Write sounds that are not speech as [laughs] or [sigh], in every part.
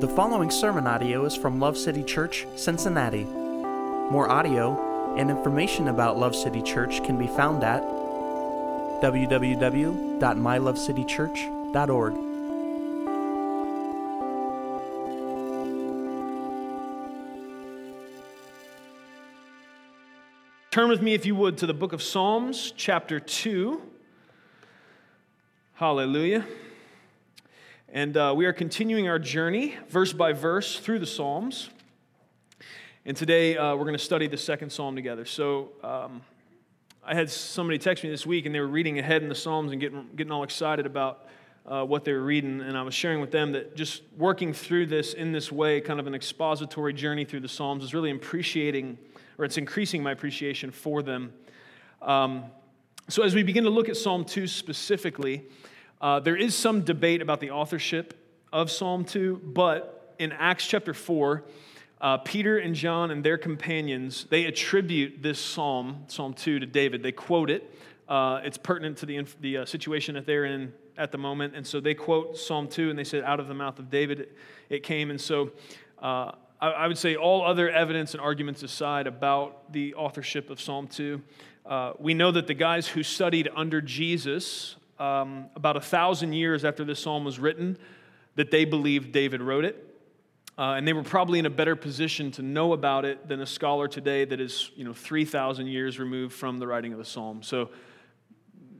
The following sermon audio is from Love City Church, Cincinnati. More audio and information about Love City Church can be found at www.mylovecitychurch.org. Turn with me, if you would, to the book of Psalms, chapter 2. Hallelujah. And uh, we are continuing our journey, verse by verse, through the Psalms. And today uh, we're going to study the second psalm together. So um, I had somebody text me this week, and they were reading ahead in the Psalms and getting, getting all excited about uh, what they were reading. And I was sharing with them that just working through this in this way, kind of an expository journey through the Psalms, is really appreciating, or it's increasing my appreciation for them. Um, so as we begin to look at Psalm 2 specifically, uh, there is some debate about the authorship of Psalm 2, but in Acts chapter 4, uh, Peter and John and their companions, they attribute this psalm, Psalm 2, to David. They quote it. Uh, it's pertinent to the, the uh, situation that they're in at the moment. And so they quote Psalm 2 and they said, out of the mouth of David it came. And so uh, I, I, would say all other evidence and arguments aside about the authorship of Psalm 2, uh, we know that the guys who studied under Jesus um, about a thousand years after this psalm was written that they believed David wrote it. Uh, and they were probably in a better position to know about it than a scholar today that is, you know, 3,000 years removed from the writing of the psalm. So,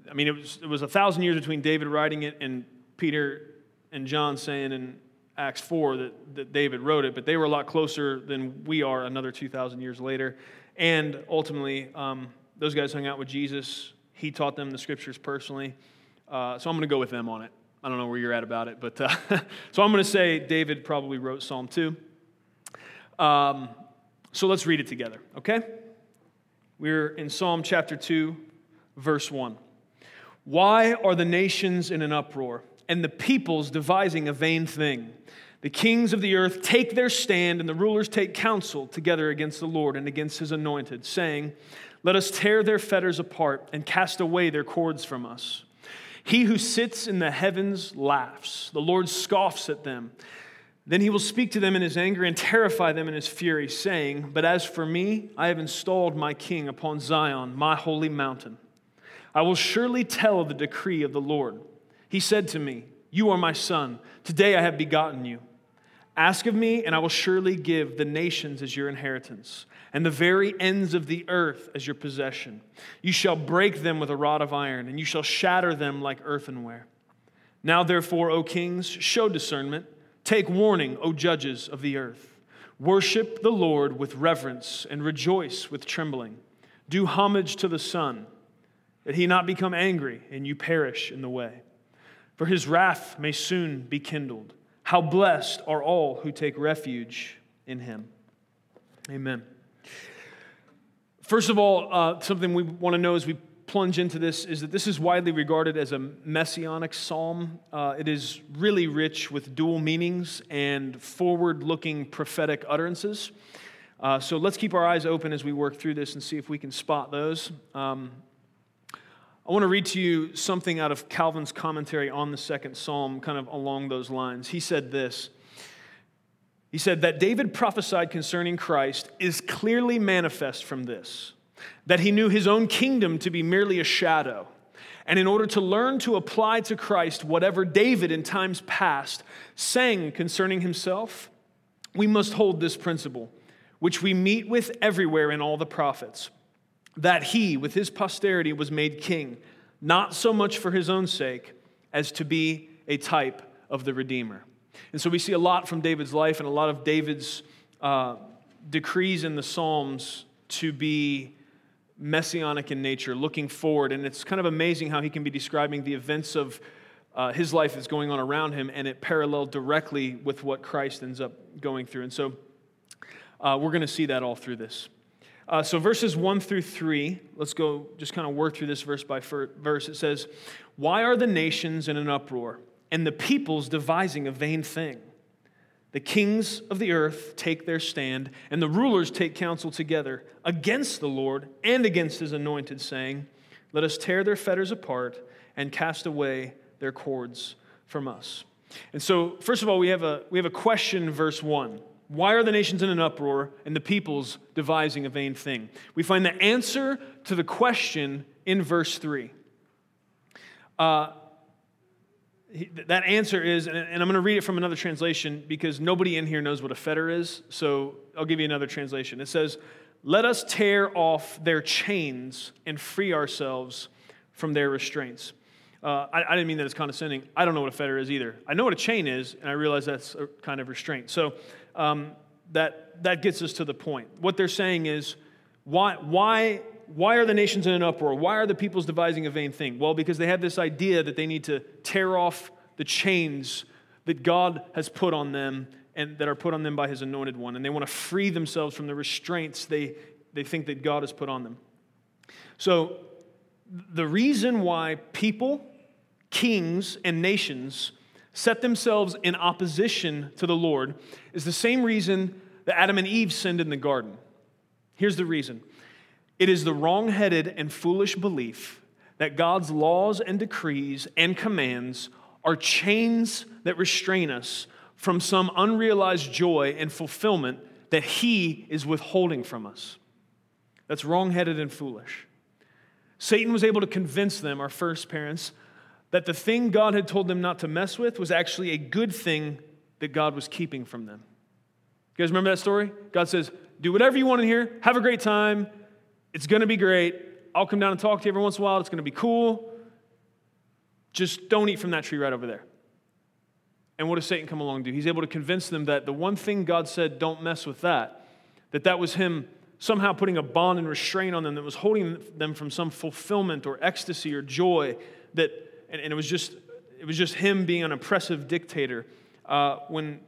I mean, it was, it was a thousand years between David writing it and Peter and John saying in Acts 4 that, that David wrote it, but they were a lot closer than we are another 2,000 years later. And ultimately, um, those guys hung out with Jesus. He taught them the scriptures personally. Uh, so I'm going to go with them on it. I don't know where you're at about it, but uh, [laughs] so I'm going to say David probably wrote Psalm 2. Um, so let's read it together, okay? We're in Psalm chapter 2, verse 1. Why are the nations in an uproar and the peoples devising a vain thing? The kings of the earth take their stand, and the rulers take counsel together against the Lord and against his anointed, saying, Let us tear their fetters apart and cast away their cords from us. He who sits in the heavens laughs. The Lord scoffs at them. Then he will speak to them in his anger and terrify them in his fury, saying, But as for me, I have installed my king upon Zion, my holy mountain. I will surely tell the decree of the Lord. He said to me, You are my son. Today I have begotten you. Ask of me, and I will surely give the nations as your inheritance and the very ends of the earth as your possession. You shall break them with a rod of iron, and you shall shatter them like earthenware. Now, therefore, O kings, show discernment. Take warning, O judges of the earth. Worship the Lord with reverence and rejoice with trembling. Do homage to the Son, that he not become angry and you perish in the way. For his wrath may soon be kindled. How blessed are all who take refuge in him. Amen. First of all, uh, something we want to know as we plunge into this is that this is widely regarded as a messianic psalm. Uh, it is really rich with dual meanings and forward looking prophetic utterances. Uh, so let's keep our eyes open as we work through this and see if we can spot those. Um, I want to read to you something out of Calvin's commentary on the second psalm, kind of along those lines. He said this he said that David prophesied concerning Christ is clearly manifest from this that he knew his own kingdom to be merely a shadow. And in order to learn to apply to Christ whatever David in times past sang concerning himself, we must hold this principle, which we meet with everywhere in all the prophets that he, with his posterity, was made king, not so much for his own sake as to be a type of the Redeemer. And so we see a lot from David's life and a lot of David's uh, decrees in the Psalms to be messianic in nature, looking forward. And it's kind of amazing how he can be describing the events of uh, his life that's going on around him, and it paralleled directly with what Christ ends up going through. And so uh, we're going to see that all through this. Uh, so, verses 1 through 3, let's go just kind of work through this verse by verse. It says, Why are the nations in an uproar? and the peoples devising a vain thing. The kings of the earth take their stand, and the rulers take counsel together against the Lord and against his anointed, saying, Let us tear their fetters apart and cast away their cords from us. And so, first of all, we have a, we have a question, verse 1. Why are the nations in an uproar and the peoples devising a vain thing? We find the answer to the question in verse 3. Uh, that answer is, and I'm going to read it from another translation because nobody in here knows what a fetter is, so I'll give you another translation. It says, Let us tear off their chains and free ourselves from their restraints. Uh, I, I, didn't mean that as condescending. I don't know what a fetter is either. I know what a chain is, and I realize that's a kind of restraint. So um, that, that gets us to the point. What they're saying is, why, why why are the nations in an uproar? Why are the peoples devising a vain thing? Well, because they have this idea that they need to tear off the chains that God has put on them and that are put on them by his anointed one. And they want to free themselves from the restraints they, they think that God has put on them. So, the reason why people, kings, and nations set themselves in opposition to the Lord is the same reason that Adam and Eve sinned in the garden. Here's the reason it is the wrong headed and foolish belief that God's laws and decrees and commands are chains that restrain us from some unrealized joy and fulfillment that He is withholding from us. That's wrong headed and foolish. Satan was able to convince them, our first parents, that the thing God had told them not to mess with was actually a good thing that God was keeping from them. You guys remember that story? God says, Do whatever you want in here, have a great time, it's going to be great. I'll come down and talk to you every once in a while. It's going to be cool. Just don't eat from that tree right over there. And what does Satan come along and do? He's able to convince them that the one thing God said, don't mess with that, that that was him somehow putting a bond and restraint on them that was holding them from some fulfillment or ecstasy or joy that and, and it was just it was just him being an oppressive dictator uh, when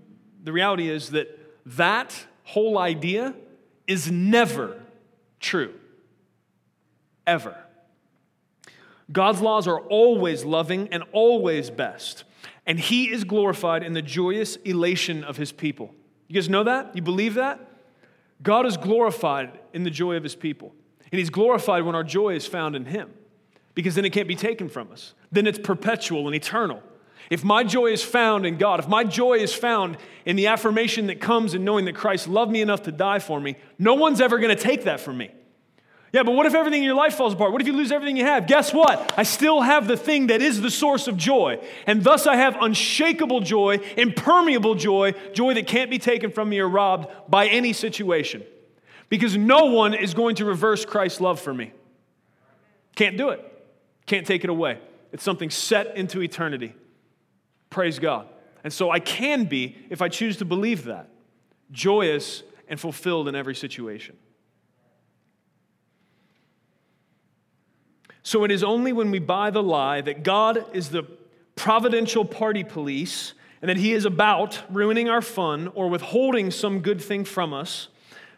the reality is that that whole idea is never true ever. God's laws are always loving and always best. And He is glorified in the joyous elation of His people. You guys know that? You believe that? God is glorified in the joy of His people. And He's glorified when our joy is found in Him, because then it can't be taken from us. Then it's perpetual and eternal. If my joy is found in God, if my joy is found in the affirmation that comes in knowing that Christ loved me enough to die for me, no one's ever going to take that from me. Yeah, but what if everything in your life falls apart? What if you lose everything you have? Guess what? I still have the thing that is the source of joy. And thus I have unshakable joy, impermeable joy, joy that can't be taken from me or robbed by any situation. Because no one is going to reverse Christ's love for me. Can't do it. Can't take it away. It's something set into eternity. Praise God. And so I can be, if I choose to believe that, joyous and fulfilled in every situation. So it is only when we buy the lie that God is the providential party police and that he is about ruining our fun or withholding some good thing from us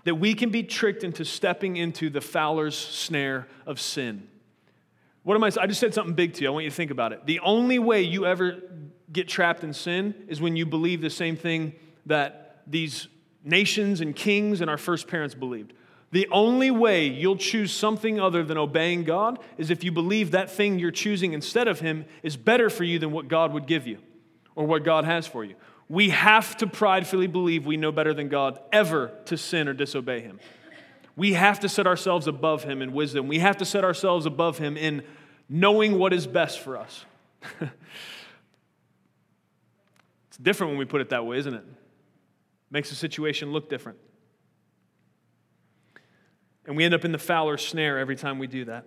that we can be tricked into stepping into the fowler's snare of sin. What am I? I just said something big to you. I want you to think about it. The only way you ever get trapped in sin is when you believe the same thing that these nations and kings and our first parents believed. The only way you'll choose something other than obeying God is if you believe that thing you're choosing instead of Him is better for you than what God would give you or what God has for you. We have to pridefully believe we know better than God ever to sin or disobey Him. We have to set ourselves above Him in wisdom. We have to set ourselves above Him in knowing what is best for us. [laughs] it's different when we put it that way, isn't it? Makes the situation look different. And we end up in the fowler snare every time we do that.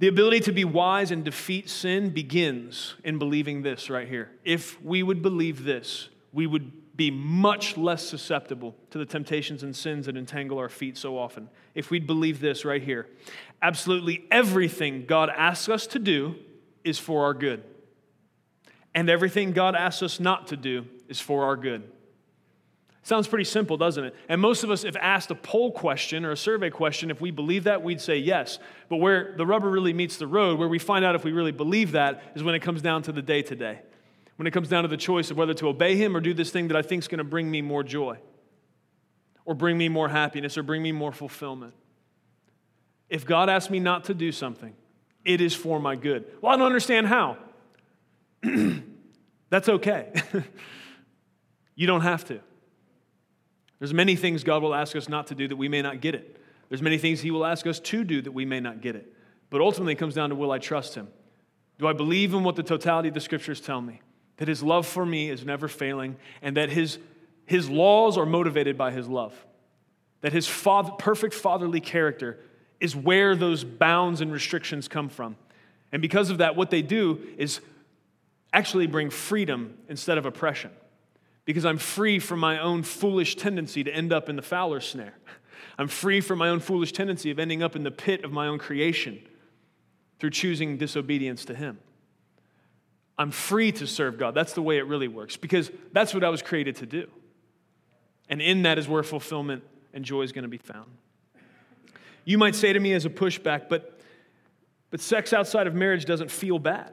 The ability to be wise and defeat sin begins in believing this right here. If we would believe this, we would be much less susceptible to the temptations and sins that entangle our feet so often. If we'd believe this right here, absolutely everything God asks us to do is for our good. And everything God asks us not to do is for our good. Sounds pretty simple, doesn't it? And most of us, if asked a poll question or a survey question, if we believe that, we'd say yes. But where the rubber really meets the road, where we find out if we really believe that, is when it comes down to the day to day. When it comes down to the choice of whether to obey Him or do this thing that I think is going to bring me more joy, or bring me more happiness, or bring me more fulfillment. If God asks me not to do something, it is for my good. Well, I don't understand how. [clears throat] That's okay. [laughs] you don't have to. There's many things God will ask us not to do that we may not get it. There's many things He will ask us to do that we may not get it. But ultimately, it comes down to will I trust Him? Do I believe in what the totality of the scriptures tell me? That His love for me is never failing, and that His, his laws are motivated by His love. That His father, perfect fatherly character is where those bounds and restrictions come from. And because of that, what they do is actually bring freedom instead of oppression. Because I'm free from my own foolish tendency to end up in the fowler snare. [laughs] I'm free from my own foolish tendency of ending up in the pit of my own creation through choosing disobedience to Him. I'm free to serve God. That's the way it really works because that's what I was created to do. And in that is where fulfillment and joy is going to be found. You might say to me as a pushback, but, but sex outside of marriage doesn't feel bad.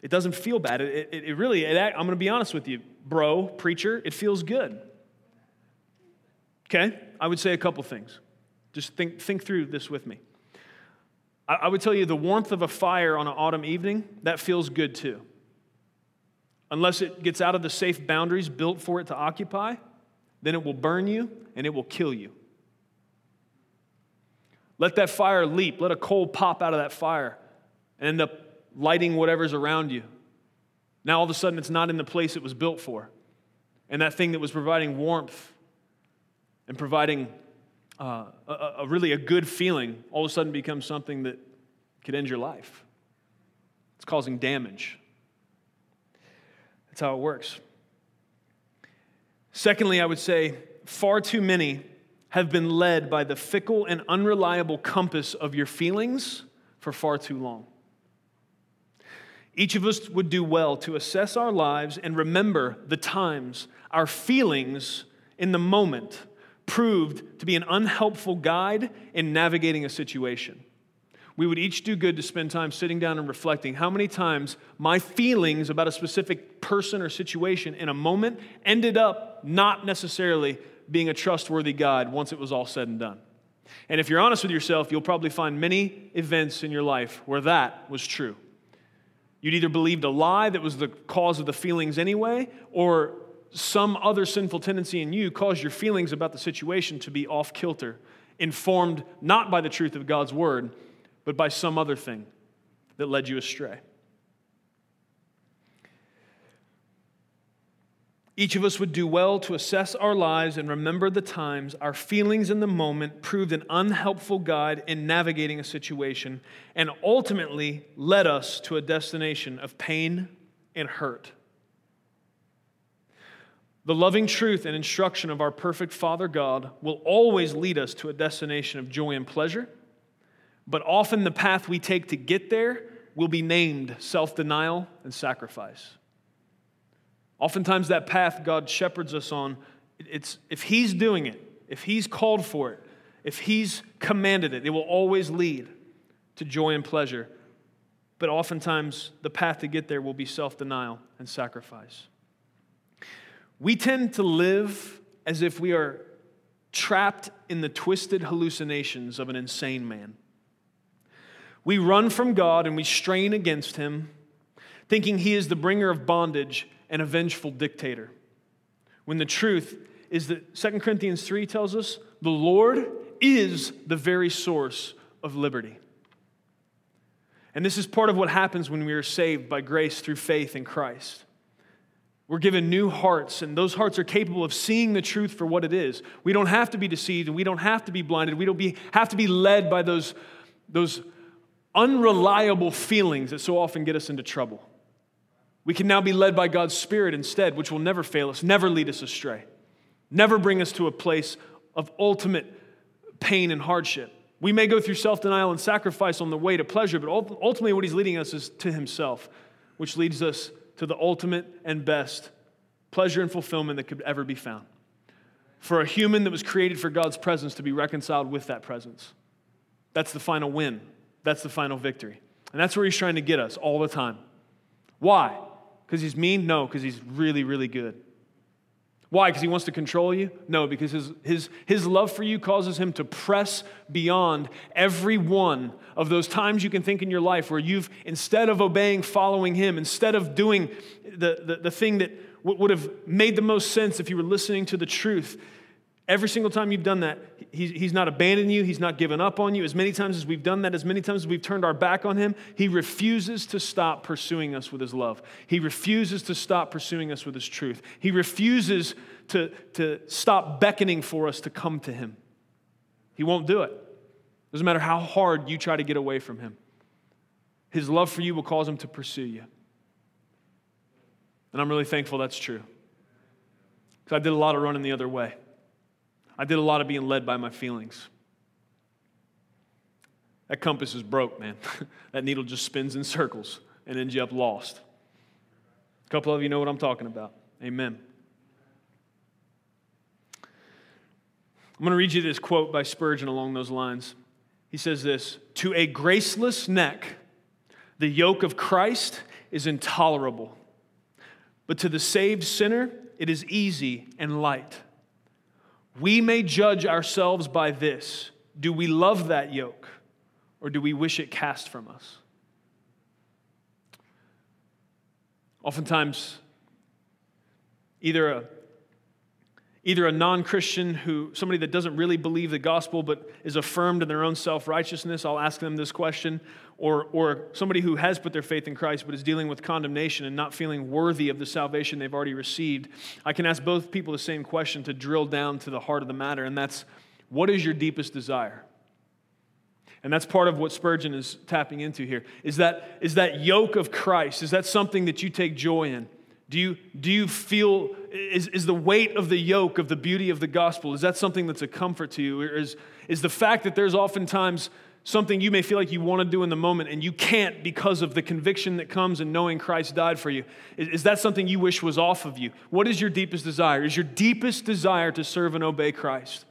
It doesn't feel bad. It, it, it really, it, I'm going to be honest with you, bro, preacher, it feels good. Okay? I would say a couple things. Just think, think through this with me. I, would tell you the warmth of a fire on an autumn evening, that feels good too. Unless it gets out of the safe boundaries built for it to occupy, then it will burn you and it will kill you. Let that fire leap. Let a coal pop out of that fire and end up lighting whatever's around you. Now, all of a sudden, it's not in the place it was built for. And that thing that was providing warmth and providing uh, a, a really a good feeling all of a sudden becomes something that could end your life. It's causing damage. That's how it works. Secondly, I would say far too many have been led by the fickle and unreliable compass of your feelings for far too long. Each of us would do well to assess our lives and remember the times our feelings in the moment proved to be an unhelpful guide in navigating a situation. We would each do good to spend time sitting down and reflecting how many times my feelings about a specific person or situation in a moment ended up not necessarily being a trustworthy guide once it was all said and done. And if you're honest with yourself, you'll probably find many events in your life where that was true. You'd either believed a lie that was the cause of the feelings anyway, or some other sinful tendency in you caused your feelings about the situation to be off kilter, informed not by the truth of God's word, but by some other thing that led you astray. Each of us would do well to assess our lives and remember the times our feelings in the moment proved an unhelpful guide in navigating a situation and ultimately led us to a destination of pain and hurt. The loving truth and instruction of our perfect Father God will always lead us to a destination of joy and pleasure, but often the path we take to get there will be named self denial and sacrifice. Oftentimes, that path God shepherds us on, it's, if He's doing it, if He's called for it, if He's commanded it, it will always lead to joy and pleasure. But oftentimes, the path to get there will be self denial and sacrifice. We tend to live as if we are trapped in the twisted hallucinations of an insane man. We run from God and we strain against Him, thinking He is the bringer of bondage and a vengeful dictator. When the truth is that 2 Corinthians 3 tells us the Lord is the very source of liberty. And this is part of what happens when we are saved by grace through faith in Christ. We're given new hearts, and those hearts are capable of seeing the truth for what it is. We don't have to be deceived, and we don't have to be blinded. We don't be, have to be led by those, those unreliable feelings that so often get us into trouble. We can now be led by God's Spirit instead, which will never fail us, never lead us astray, never bring us to a place of ultimate pain and hardship. We may go through self denial and sacrifice on the way to pleasure, but ultimately, what He's leading us is to Himself, which leads us to the ultimate and best pleasure and fulfillment that could ever be found. For a human that was created for God's presence to be reconciled with that presence. That's the final win. That's the final victory. And that's where He's trying to get us all the time. Why? Because he's mean? No, because he's really, really good. Why? Because he wants to control you? No, because his, his, his love for you causes him to press beyond every one of those times you can think in your life where you've, instead of obeying, following him, instead of doing the, the, the thing that w- would have made the most sense if you were listening to the truth, Every single time you've done that, he's, not abandoned you, he's not given up on you. As many times as we've done that, as many times as we've turned our back on him, he refuses to stop pursuing us with his love. He refuses to stop pursuing us with his truth. He refuses to, to stop beckoning for us to come to him. He won't do it. Doesn't matter how hard you try to get away from him. His love for you will cause him to pursue you. And I'm really thankful that's true. Because I did a lot of running the other way. I did a lot of being led by my feelings. That compass is broke, man. [laughs] that needle just spins in circles and ends you up lost. A couple of you know what I'm talking about. Amen. I'm going to read you this quote by Spurgeon along those lines. He says this To a graceless neck, the yoke of Christ is intolerable, but to the saved sinner, it is easy and light. We may judge ourselves by this do we love that yoke, or do we wish it cast from us? Oftentimes, either a either a non-christian who somebody that doesn't really believe the gospel but is affirmed in their own self-righteousness i'll ask them this question or, or somebody who has put their faith in christ but is dealing with condemnation and not feeling worthy of the salvation they've already received i can ask both people the same question to drill down to the heart of the matter and that's what is your deepest desire? And that's part of what spurgeon is tapping into here. Is that is that yoke of christ? Is that something that you take joy in? Do you, do you feel, is, is the weight of the yoke of the beauty of the gospel, is that something that's a comfort to you? Or is, is the fact that there's oftentimes something you may feel like you want to do in the moment and you can't because of the conviction that comes in knowing Christ died for you, is, is that something you wish was off of you? What is your deepest desire? Is your deepest desire to serve and obey Christ?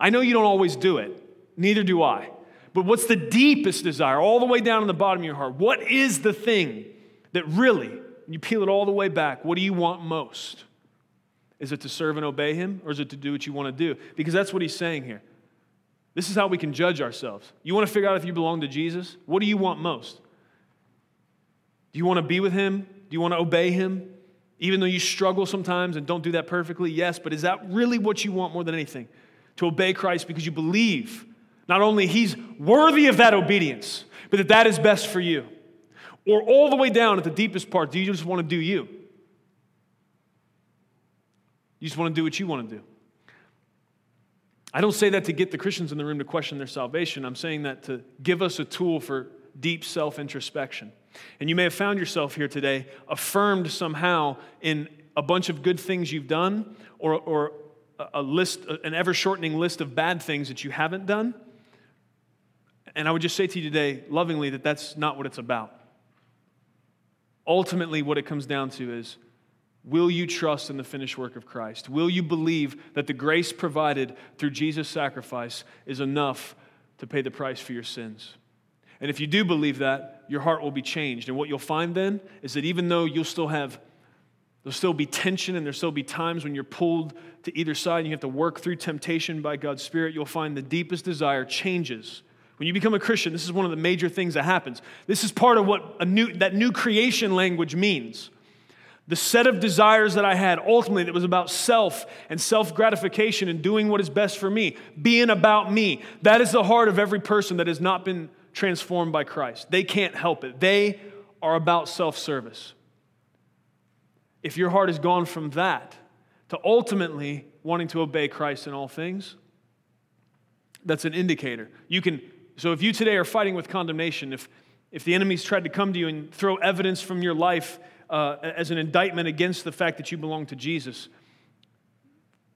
I know you don't always do it, neither do I. But what's the deepest desire, all the way down in the bottom of your heart? What is the thing that really you peel it all the way back, what do you want most? Is it to serve and obey him, or is it to do what you want to do? Because that's what he's saying here. This is how we can judge ourselves. You want to figure out if you belong to Jesus? What do you want most? Do you want to be with him? Do you want to obey him? Even though you struggle sometimes and don't do that perfectly, yes, but is that really what you want more than anything? To obey Christ because you believe not only he's worthy of that obedience, but that that is best for you. Or all the way down at the deepest part, do you just want to do you? You just want to do what you want to do. I don't say that to get the Christians in the room to question their salvation. I'm saying that to give us a tool for deep self introspection. And you may have found yourself here today affirmed somehow in a bunch of good things you've done or, or a list, an ever shortening list of bad things that you haven't done. And I would just say to you today, lovingly, that that's not what it's about. Ultimately, what it comes down to is will you trust in the finished work of Christ? Will you believe that the grace provided through Jesus' sacrifice is enough to pay the price for your sins? And if you do believe that, your heart will be changed. And what you'll find then is that even though you'll still have, there'll still be tension and there'll still be times when you're pulled to either side and you have to work through temptation by God's Spirit, you'll find the deepest desire changes when you become a Christian, this is one of the major things that happens. This is part of what a new, that new creation language means. The set of desires that I had ultimately that was about self and self gratification and doing what is best for me, being about me. That is the heart of every person that has not been transformed by Christ. They can't help it. They are about self service. If your heart has gone from that to ultimately wanting to obey Christ in all things, that's an indicator. You can so if you today are fighting with condemnation, if, if the enemy's tried to come to you and throw evidence from your life uh, as an indictment against the fact that you belong to Jesus,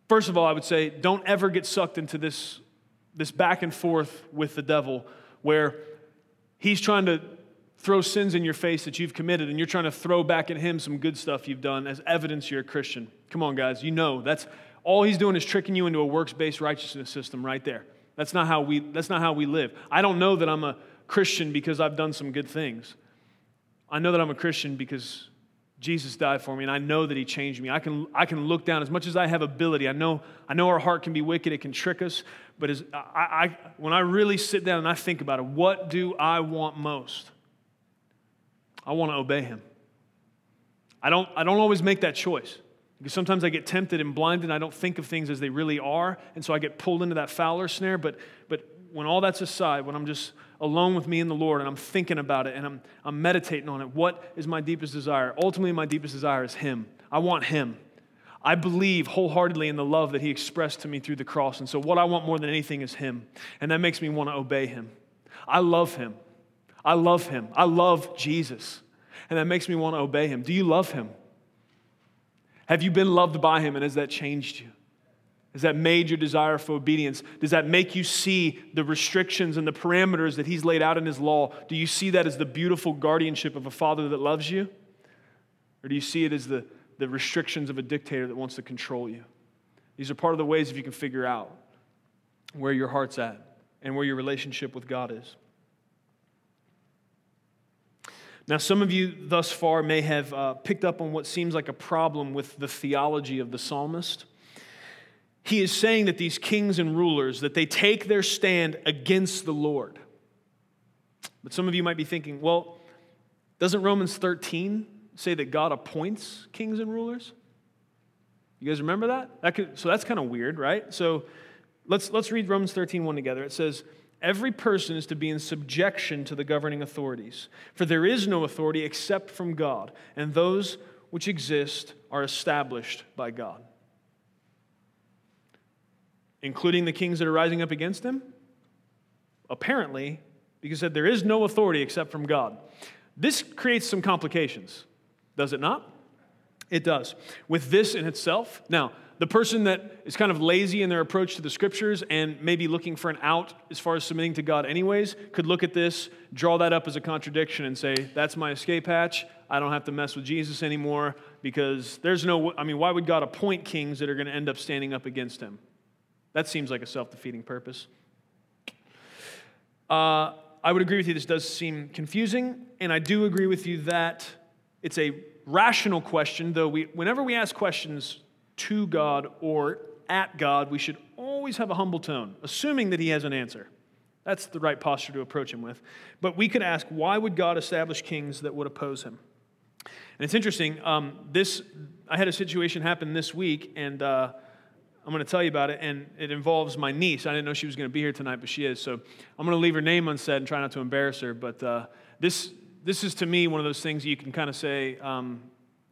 first of all, I would say don't ever get sucked into this, this back and forth with the devil where he's trying to throw sins in your face that you've committed and you're trying to throw back at him some good stuff you've done as evidence you're a Christian. Come on, guys, you know that's all he's doing is tricking you into a works based righteousness system right there. That's not how we, that's not how we live. I don't know that I'm a Christian because I've done some good things. I know that I'm a Christian because Jesus died for me, and I know that He changed me. I can, I can look down as much as I have ability. I know, I know our heart can be wicked, it can trick us, but as I, I, when I really sit down and I think about it, what do I want most? I want to obey Him. I don't, I don't always make that choice. Because sometimes I get tempted and blinded and I don't think of things as they really are. And so I get pulled into that fowler snare. But, but when all that's aside, when I'm just alone with me and the Lord and I'm thinking about it and I'm, I'm meditating on it, what is my deepest desire? Ultimately, my deepest desire is Him. I want Him. I believe wholeheartedly in the love that He expressed to me through the cross. And so, what I want more than anything is Him. And that makes me want to obey Him. I love Him. I love Him. I love Jesus. And that makes me want to obey Him. Do you love Him? Have you been loved by Him and has that changed you? Has that made your desire for obedience? Does that make you see the restrictions and the parameters that He's laid out in His law? Do you see that as the beautiful guardianship of a Father that loves you? Or do you see it as the, the restrictions of a dictator that wants to control you? These are part of the ways if you can figure out where your heart's at and where your relationship with God is. Now, some of you thus far may have uh, picked up on what seems like a problem with the theology of the psalmist he is saying that these kings and rulers that they take their stand against the Lord. But some of you might be thinking, well, doesn't Romans 13 say that God appoints kings and rulers? You guys remember that? that could, so that's kind of weird, right? So let's, let's read Romans 13 1 together. It says, Every person is to be in subjection to the governing authorities, for there is no authority except from God, and those which exist are established by God including the kings that are rising up against him? Apparently, because said there is no authority except from God. This creates some complications, does it not? It does. With this in itself, now, the person that is kind of lazy in their approach to the scriptures and maybe looking for an out as far as submitting to God, anyways, could look at this, draw that up as a contradiction, and say, That's my escape hatch. I don't have to mess with Jesus anymore because there's no, I mean, why would God appoint kings that are going to end up standing up against him? That seems like a self defeating purpose. Uh, I would agree with you, this does seem confusing, and I do agree with you that it's a rational question, though we, whenever we ask questions to God or at God, we should always have a humble tone, assuming that He has an answer. That's the right posture to approach Him with. But we could ask, why would God establish kings that would oppose Him? And it's interesting. Um, this I had a situation happen this week, and uh, I'm going to tell you about it, and it involves my niece. I didn't know she was going to be here tonight, but she is. So I'm going to leave her name unsaid and try not to embarrass her. But uh, this, this is to me one of those things you can kind of say, um,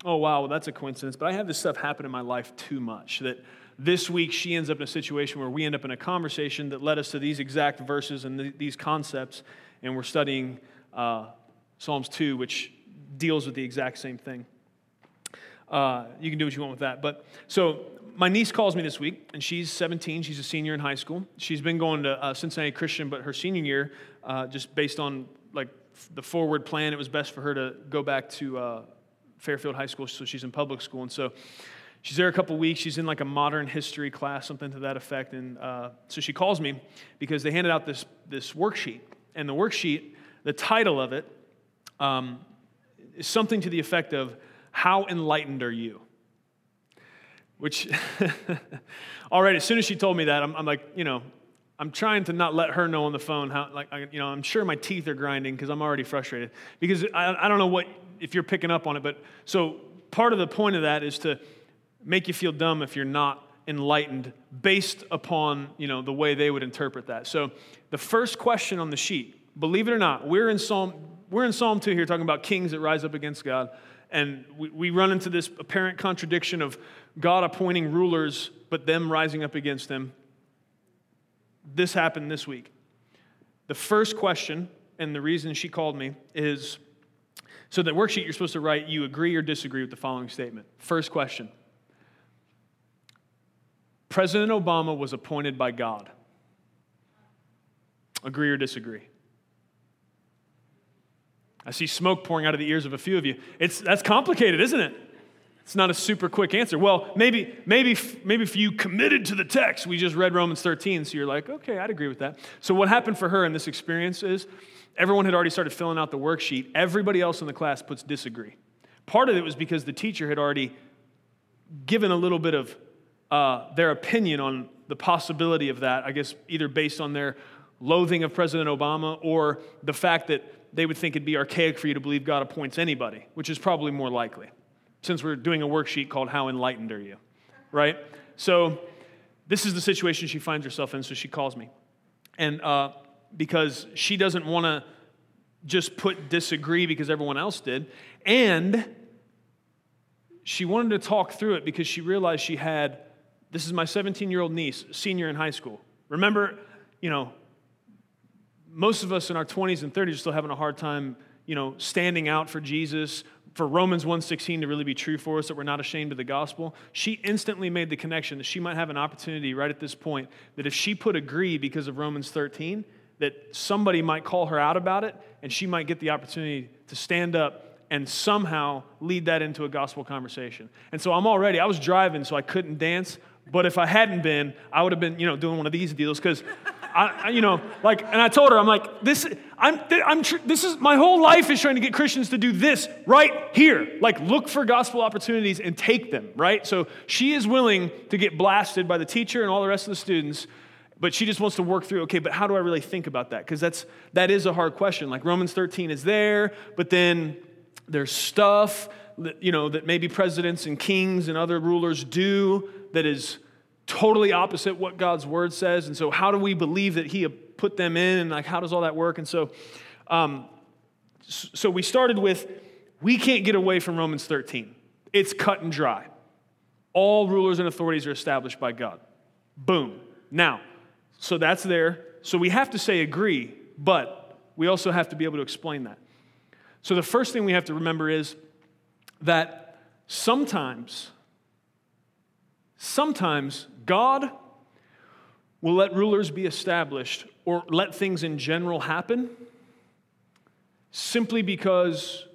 oh, wow, well, that's a coincidence. But I have this stuff happen in my life too much that this week she ends up in a situation where we end up in a conversation that led us to these exact verses and th- these concepts, and we're studying uh, Psalms 2, which deals with the exact same thing. Uh, you can do what you want with that. But so my niece calls me this week, and she's 17. She's a senior in high school. She's been going to uh, Cincinnati Christian, but her senior year, uh, just based on like the forward plan, it was best for her to go back to uh, Fairfield High School, so she's in public school. And so she's there a couple weeks. She's in like a modern history class, something to that effect. And uh, so she calls me because they handed out this this worksheet, and the worksheet, the title of it, um, is something to the effect of "How enlightened are you?" Which, [laughs] all right, as soon as she told me that, I'm, I'm, like, you know, I'm trying to not let her know on the phone how, like, I, you know, I'm sure my teeth are grinding because I'm already frustrated. Because I, I don't know what, if you're picking up on it, but so part of the point of that is to make you feel dumb if you're not enlightened based upon, you know, the way they would interpret that. So the first question on the sheet, believe it or not, we're in Psalm, we're in Psalm 2 here talking about kings that rise up against God. And we, we run into this apparent contradiction of God appointing rulers, but them rising up against them. This happened this week. The first question, and the reason she called me, is so that worksheet you're supposed to write, you agree or disagree with the following statement. First question President Obama was appointed by God. Agree or disagree? I see smoke pouring out of the ears of a few of you. It's, that's complicated, isn't it? It's not a super quick answer. Well, maybe, maybe, maybe if you committed to the text, we just read Romans 13, so you're like, okay, I'd agree with that. So what happened for her in this experience is everyone had already started filling out the worksheet. Everybody else in the class puts disagree. Part of it was because the teacher had already given a little bit of uh, their opinion on the possibility of that, I guess, either based on their loathing of President Obama or the fact that they would think it'd be archaic for you to believe God appoints anybody, which is probably more likely, since we're doing a worksheet called How Enlightened Are You? Right? So, this is the situation she finds herself in, so she calls me. And uh, because she doesn't want to just put disagree because everyone else did, and she wanted to talk through it because she realized she had this is my 17 year old niece, senior in high school. Remember, you know, most of us in our 20s and 30s are still having a hard time, you know, standing out for Jesus, for Romans 1:16 to really be true for us that we're not ashamed of the gospel. She instantly made the connection that she might have an opportunity right at this point that if she put agree because of Romans 13, that somebody might call her out about it and she might get the opportunity to stand up and somehow lead that into a gospel conversation. And so I'm already, I was driving, so I couldn't dance. But if I hadn't been, I would have been, you know, doing one of these deals because, I, you know, like, and I told her, I'm like, this, I'm, I'm, this is my whole life is trying to get Christians to do this right here. Like, look for gospel opportunities and take them, right? So she is willing to get blasted by the teacher and all the rest of the students, but she just wants to work through. Okay, but how do I really think about that? Because that's that is a hard question. Like Romans 13 is there, but then there's stuff that, you know, that maybe presidents and kings and other rulers do that is totally opposite what God's word says. And so, how do we believe that He put them in? And like, how does all that work? And so, um, so we started with we can't get away from Romans 13. It's cut and dry. All rulers and authorities are established by God. Boom. Now, so that's there. So we have to say agree, but we also have to be able to explain that. So the first thing we have to remember is that sometimes, sometimes God will let rulers be established or let things in general happen simply because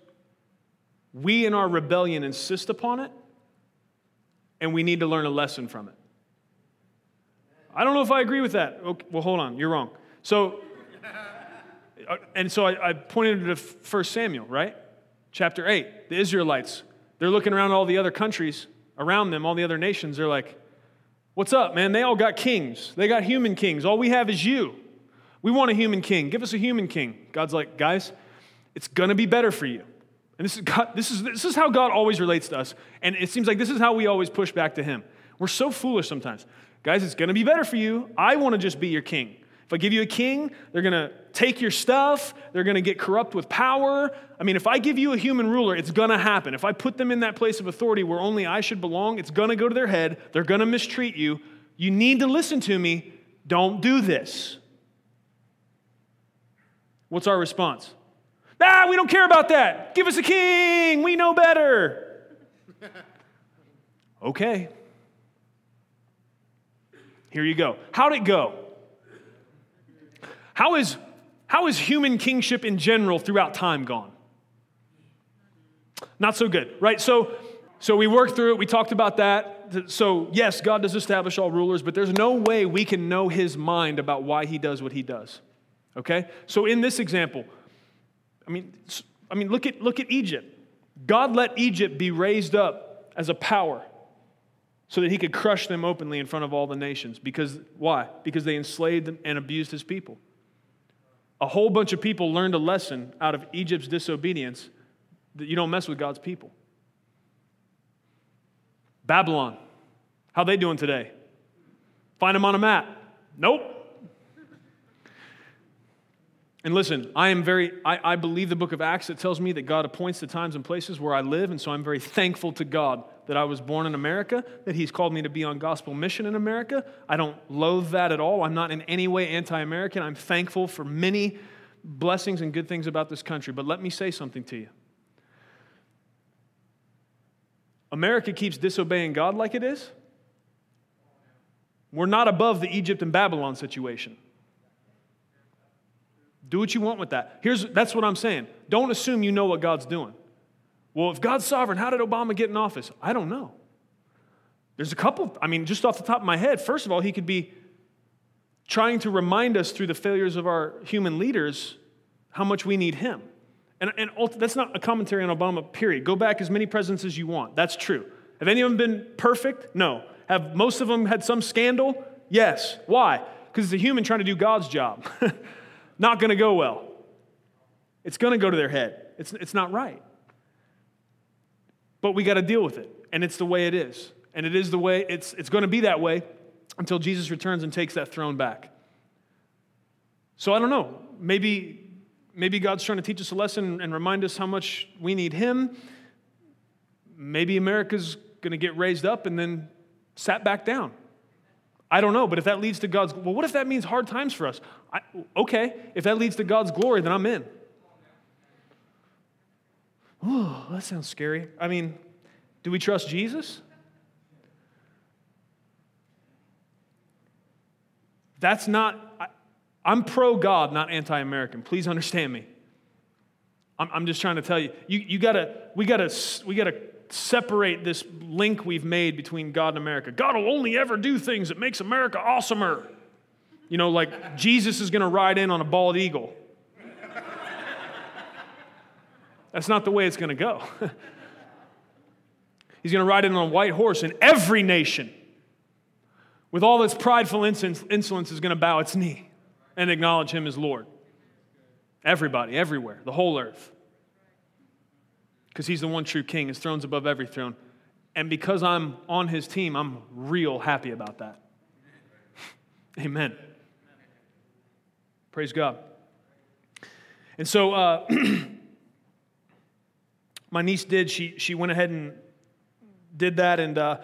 we in our rebellion insist upon it and we need to learn a lesson from it. I don't know if I agree with that. Okay, well, hold on, you're wrong. So, uh, and so I, I pointed to 1 Samuel, right? Chapter 8. The Israelites, they're looking around all the other countries around them, all the other nations. They're like, What's up, man? They all got kings. They got human kings. All we have is you. We want a human king. Give us a human king. God's like, Guys, it's going to be better for you. And this is, God, this, is, this is how God always relates to us. And it seems like this is how we always push back to Him. We're so foolish sometimes. Guys, it's going to be better for you. I want to just be your king. If I give you a king, they're going to take your stuff. They're going to get corrupt with power. I mean, if I give you a human ruler, it's going to happen. If I put them in that place of authority where only I should belong, it's going to go to their head. They're going to mistreat you. You need to listen to me. Don't do this. What's our response? Ah, we don't care about that. Give us a king. We know better. [laughs] okay. Here you go. How'd it go? How is, how is human kingship in general throughout time gone? Not so good, right? So, so we worked through it. We talked about that. So, yes, God does establish all rulers, but there's no way we can know his mind about why he does what he does. Okay? So, in this example, I mean, I mean look, at, look at Egypt. God let Egypt be raised up as a power so that he could crush them openly in front of all the nations. Because, why? Because they enslaved and abused his people a whole bunch of people learned a lesson out of Egypt's disobedience that you don't mess with God's people. Babylon, how they doing today? Find them on a map. Nope. And listen, I am very, I, I believe the book of Acts. that tells me that God appoints the times and places where I live, and so I'm very thankful to God that I was born in America, that He's called me to be on gospel mission in America. I don't loathe that at all. I'm not in any way anti American. I'm thankful for many blessings and good things about this country. But let me say something to you America keeps disobeying God like it is. We're not above the Egypt and Babylon situation. Do what you want with that. Here's that's what I'm saying. Don't assume you know what God's doing. Well, if God's sovereign, how did Obama get in office? I don't know. There's a couple, I mean, just off the top of my head, first of all, he could be trying to remind us through the failures of our human leaders how much we need him. And, and that's not a commentary on Obama, period. Go back as many presidents as you want. That's true. Have any of them been perfect? No. Have most of them had some scandal? Yes. Why? Because it's a human trying to do God's job. [laughs] not going to go well. It's going to go to their head. It's, it's not right. But we got to deal with it. And it's the way it is. And it is the way, it's, it's going to be that way until Jesus returns and takes that throne back. So I don't know. Maybe, maybe God's trying to teach us a lesson and remind us how much we need Him. Maybe America's going to get raised up and then sat back down. I don't know, but if that leads to God's, well, what if that means hard times for us? I, okay, if that leads to God's glory, then I'm in. Oh, that sounds scary. I mean, do we trust Jesus? That's not, I, am pro God, not anti American. Please understand me. I'm, I'm, just trying to tell you, you, you gotta, we gotta, we gotta separate this link we've made between God and America. God will only ever do things that makes America awesomer. You know, like Jesus is gonna ride in on a bald eagle. That's not the way it's gonna go. [laughs] He's gonna ride in on a white horse, and every nation with all its prideful insolence, is going to bow its knee and acknowledge him as Lord. Everybody, everywhere, the whole earth. Because he's the one true king. His throne's above every throne. And because I'm on his team, I'm real happy about that. [laughs] Amen. Praise God. And so, uh, [clears throat] my niece did, she, she went ahead and did that. And uh,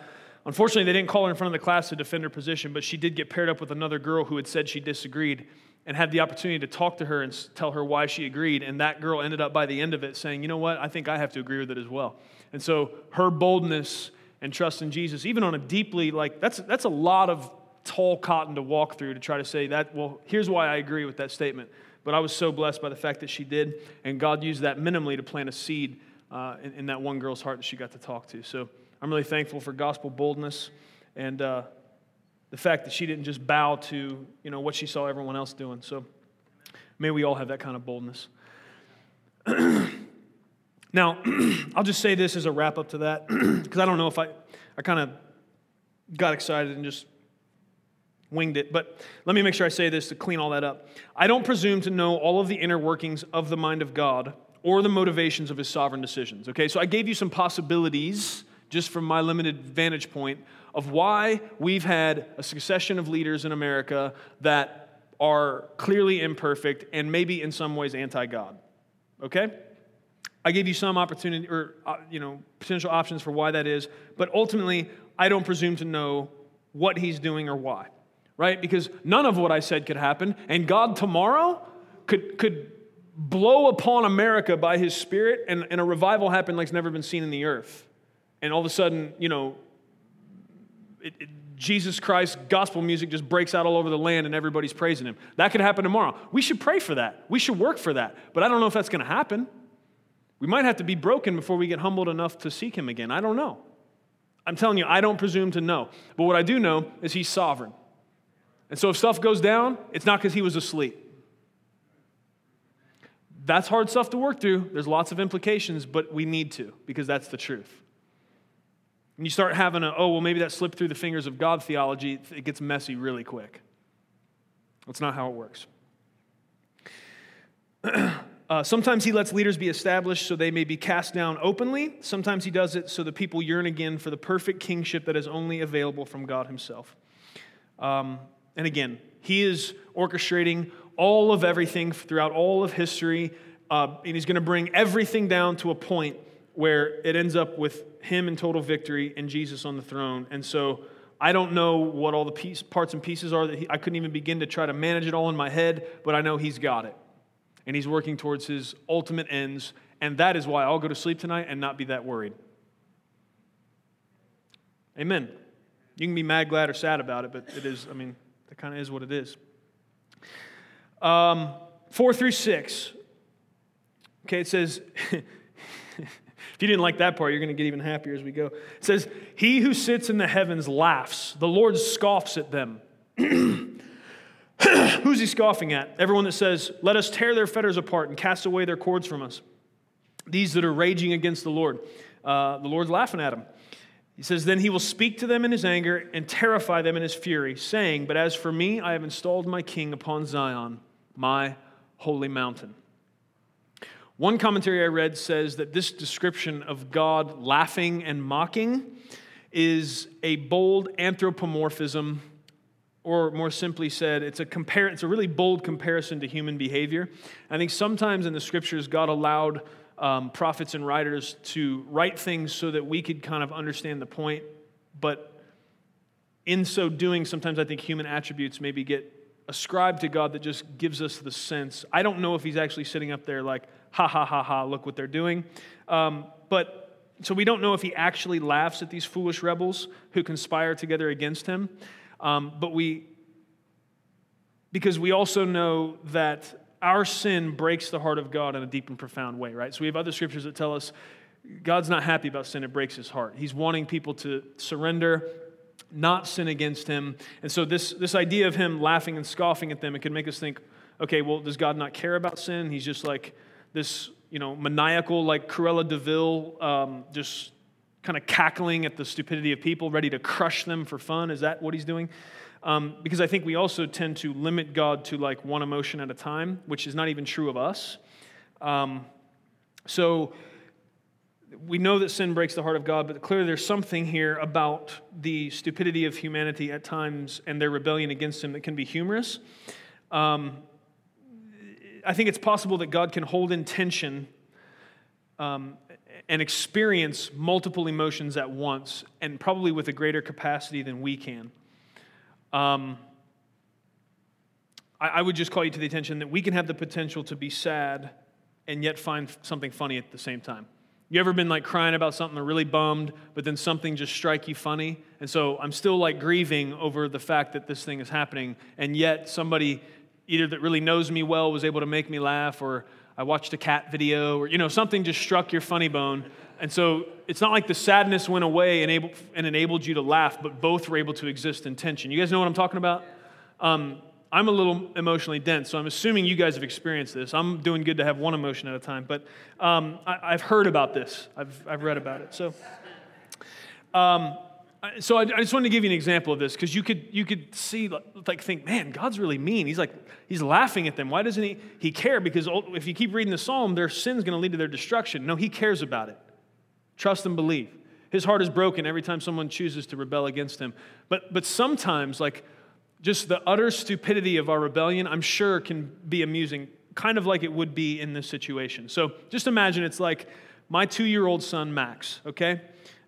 Unfortunately, they didn't call her in front of the class to defend her position, but she did get paired up with another girl who had said she disagreed and had the opportunity to talk to her and tell her why she agreed. And that girl ended up by the end of it saying, you know what, I think I have to agree with it as well. And so her boldness and trust in Jesus, even on a deeply, like, that's, that's a lot of tall cotton to walk through to try to say that, well, here's why I agree with that statement. But I was so blessed by the fact that she did, and God used that minimally to plant a seed uh, in, in that one girl's heart that she got to talk to. So, I'm really thankful for gospel boldness and uh, the fact that she didn't just bow to you know, what she saw everyone else doing. So may we all have that kind of boldness. [clears throat] now, [clears throat] I'll just say this as a wrap up to that, [clears throat] because I don't know if I, I kind of got excited and just winged it. But let me make sure I say this to clean all that up. I don't presume to know all of the inner workings of the mind of God or the motivations of his sovereign decisions. Okay, so I gave you some possibilities just from my limited vantage point, of why we've had a succession of leaders in America that are clearly imperfect and maybe in some ways anti God. Okay? I gave you some opportunity or uh, you know potential options for why that is, but ultimately I don't presume to know what he's doing or why. Right? Because none of what I said could happen and God tomorrow could could blow upon America by his spirit and, and a revival happen like it's never been seen in the earth and all of a sudden, you know, it, it, Jesus Christ gospel music just breaks out all over the land and everybody's praising him. That could happen tomorrow. We should pray for that. We should work for that. But I don't know if that's going to happen. We might have to be broken before we get humbled enough to seek him again. I don't know. I'm telling you, I don't presume to know. But what I do know is he's sovereign. And so if stuff goes down, it's not because he was asleep. That's hard stuff to work through. There's lots of implications, but we need to because that's the truth. And you start having a, oh, well, maybe that slipped through the fingers of God theology, it gets messy really quick. That's not how it works. [clears throat] uh, sometimes he lets leaders be established so they may be cast down openly. Sometimes he does it so the people yearn again for the perfect kingship that is only available from God himself. Um, and again, he is orchestrating all of everything throughout all of history, uh, and he's going to bring everything down to a point where it ends up with him in total victory and Jesus on the throne. And so I don't know what all the piece, parts and pieces are that he, I couldn't even begin to try to manage it all in my head, but I know he's got it. And he's working towards his ultimate ends. And that is why I'll go to sleep tonight and not be that worried. Amen. You can be mad, glad, or sad about it, but it is, I mean, that kind of is what it is. Um, four through six. Okay, it says, [laughs] If you didn't like that part, you're going to get even happier as we go. It says, He who sits in the heavens laughs, the Lord scoffs at them. [clears throat] Who's he scoffing at? Everyone that says, Let us tear their fetters apart and cast away their cords from us. these that are raging against the Lord. Uh, the Lord's laughing at them. He says, Then he will speak to them in his anger and terrify them in his fury, saying, But as for me, I have installed my king upon Zion, my holy mountain. One commentary I read says that this description of God laughing and mocking is a bold anthropomorphism, or more simply said, it's a, compar- it's a really bold comparison to human behavior. I think sometimes in the scriptures, God allowed um, prophets and writers to write things so that we could kind of understand the point, but in so doing, sometimes I think human attributes maybe get ascribed to God that just gives us the sense. I don't know if he's actually sitting up there like, ha ha ha ha, look what they're doing. Um, but so we don't know if he actually laughs at these foolish rebels who conspire together against him. Um, but we, because we also know that our sin breaks the heart of God in a deep and profound way, right? So we have other scriptures that tell us God's not happy about sin, it breaks his heart. He's wanting people to surrender, not sin against him. And so this, this idea of him laughing and scoffing at them, it can make us think, okay, well, does God not care about sin? He's just like this, you know, maniacal, like Cruella de Vil, um, just kind of cackling at the stupidity of people, ready to crush them for fun. Is that what he's doing? Um, because I think we also tend to limit God to like one emotion at a time, which is not even true of us. Um, so we know that sin breaks the heart of God, but clearly there's something here about the stupidity of humanity at times and their rebellion against Him that can be humorous. Um, I think it's possible that God can hold in tension um, and experience multiple emotions at once, and probably with a greater capacity than we can. Um, I, I would just call you to the attention that we can have the potential to be sad and yet find something funny at the same time. You ever been like crying about something or really bummed, but then something just strike you funny? And so I'm still like grieving over the fact that this thing is happening, and yet somebody either that really knows me well was able to make me laugh, or I watched a cat video, or you know, something just struck your funny bone. And so it's not like the sadness went away and, able, and enabled you to laugh, but both were able to exist in tension. You guys know what I'm talking about? Um, I'm a little emotionally dense, so I'm assuming you guys have experienced this. I'm doing good to have one emotion at a time, but um, I, have heard about this. I've, I've read about it. So, um, so I, I, just wanted to give you an example of this because you could you could see like think, man, God's really mean. He's like he's laughing at them. Why doesn't he he care? Because if you keep reading the psalm, their sin's going to lead to their destruction. No, he cares about it. Trust and believe. His heart is broken every time someone chooses to rebel against him. But, but sometimes, like, just the utter stupidity of our rebellion, I'm sure can be amusing, kind of like it would be in this situation. So just imagine it's like my two year old son, Max, okay?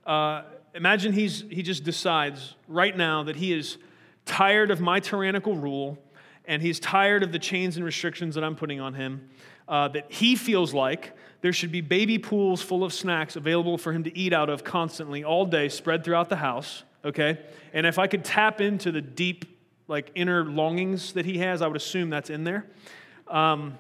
Uh, imagine he's, he just decides right now that he is tired of my tyrannical rule and he's tired of the chains and restrictions that I'm putting on him, uh, that he feels like there should be baby pools full of snacks available for him to eat out of constantly all day, spread throughout the house, okay? And if I could tap into the deep, like, inner longings that he has, I would assume that's in there. Um,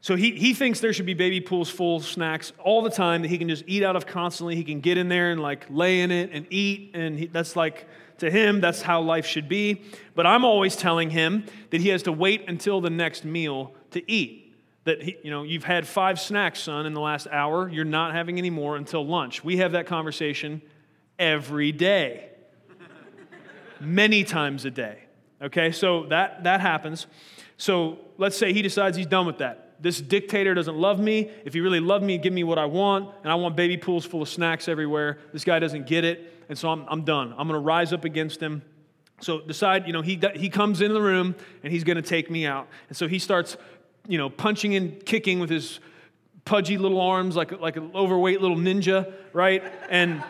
so he, he thinks there should be baby pools full of snacks all the time that he can just eat out of constantly. He can get in there and like lay in it and eat. And he, that's like, to him, that's how life should be. But I'm always telling him that he has to wait until the next meal to eat. That he, you know you've had five snacks son in the last hour. You're not having any more until lunch. We have that conversation every day. Many times a day. Okay? So that that happens. So let's say he decides he's done with that this dictator doesn't love me. If he really loved me give me what i want. And i want baby pools full of snacks everywhere. This guy doesn't get it. And so i'm, I'm done. I'm going to rise up against him. So decide you know he, he comes in the room and he's going to take me out. And so he starts you know, punching and kicking with his pudgy little arms like, like an overweight little ninja, right? And,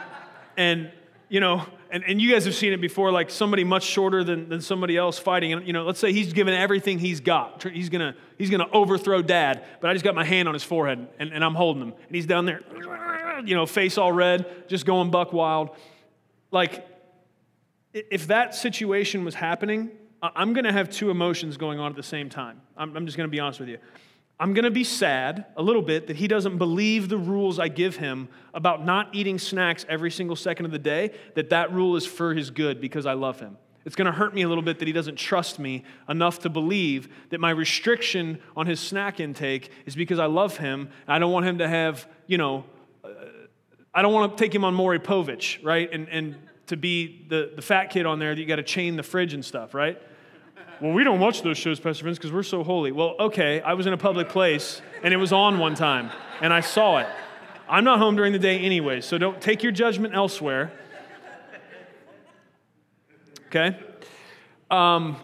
and you know, and, and you guys have seen it before, like somebody much shorter than, than somebody else fighting. And, you know, let's say he's given everything he's got. He's going to he's gonna overthrow dad, but I just got my hand on his forehead and, and I'm holding him. And he's down there, you know, face all red, just going buck wild. Like, if that situation was happening, I'm going to have two emotions going on at the same time. I'm, I'm just going to be honest with you. I'm going to be sad a little bit that he doesn't believe the rules I give him about not eating snacks every single second of the day, that that rule is for his good because I love him. It's going to hurt me a little bit that he doesn't trust me enough to believe that my restriction on his snack intake is because I love him. I don't want him to have, you know, uh, I don't want to take him on Maury Povich, right? And, and to be the, the fat kid on there that you got to chain the fridge and stuff, right? Well, we don't watch those shows, Pastor Vince, because we're so holy. Well, okay, I was in a public place and it was on one time and I saw it. I'm not home during the day anyway, so don't take your judgment elsewhere. Okay? Um,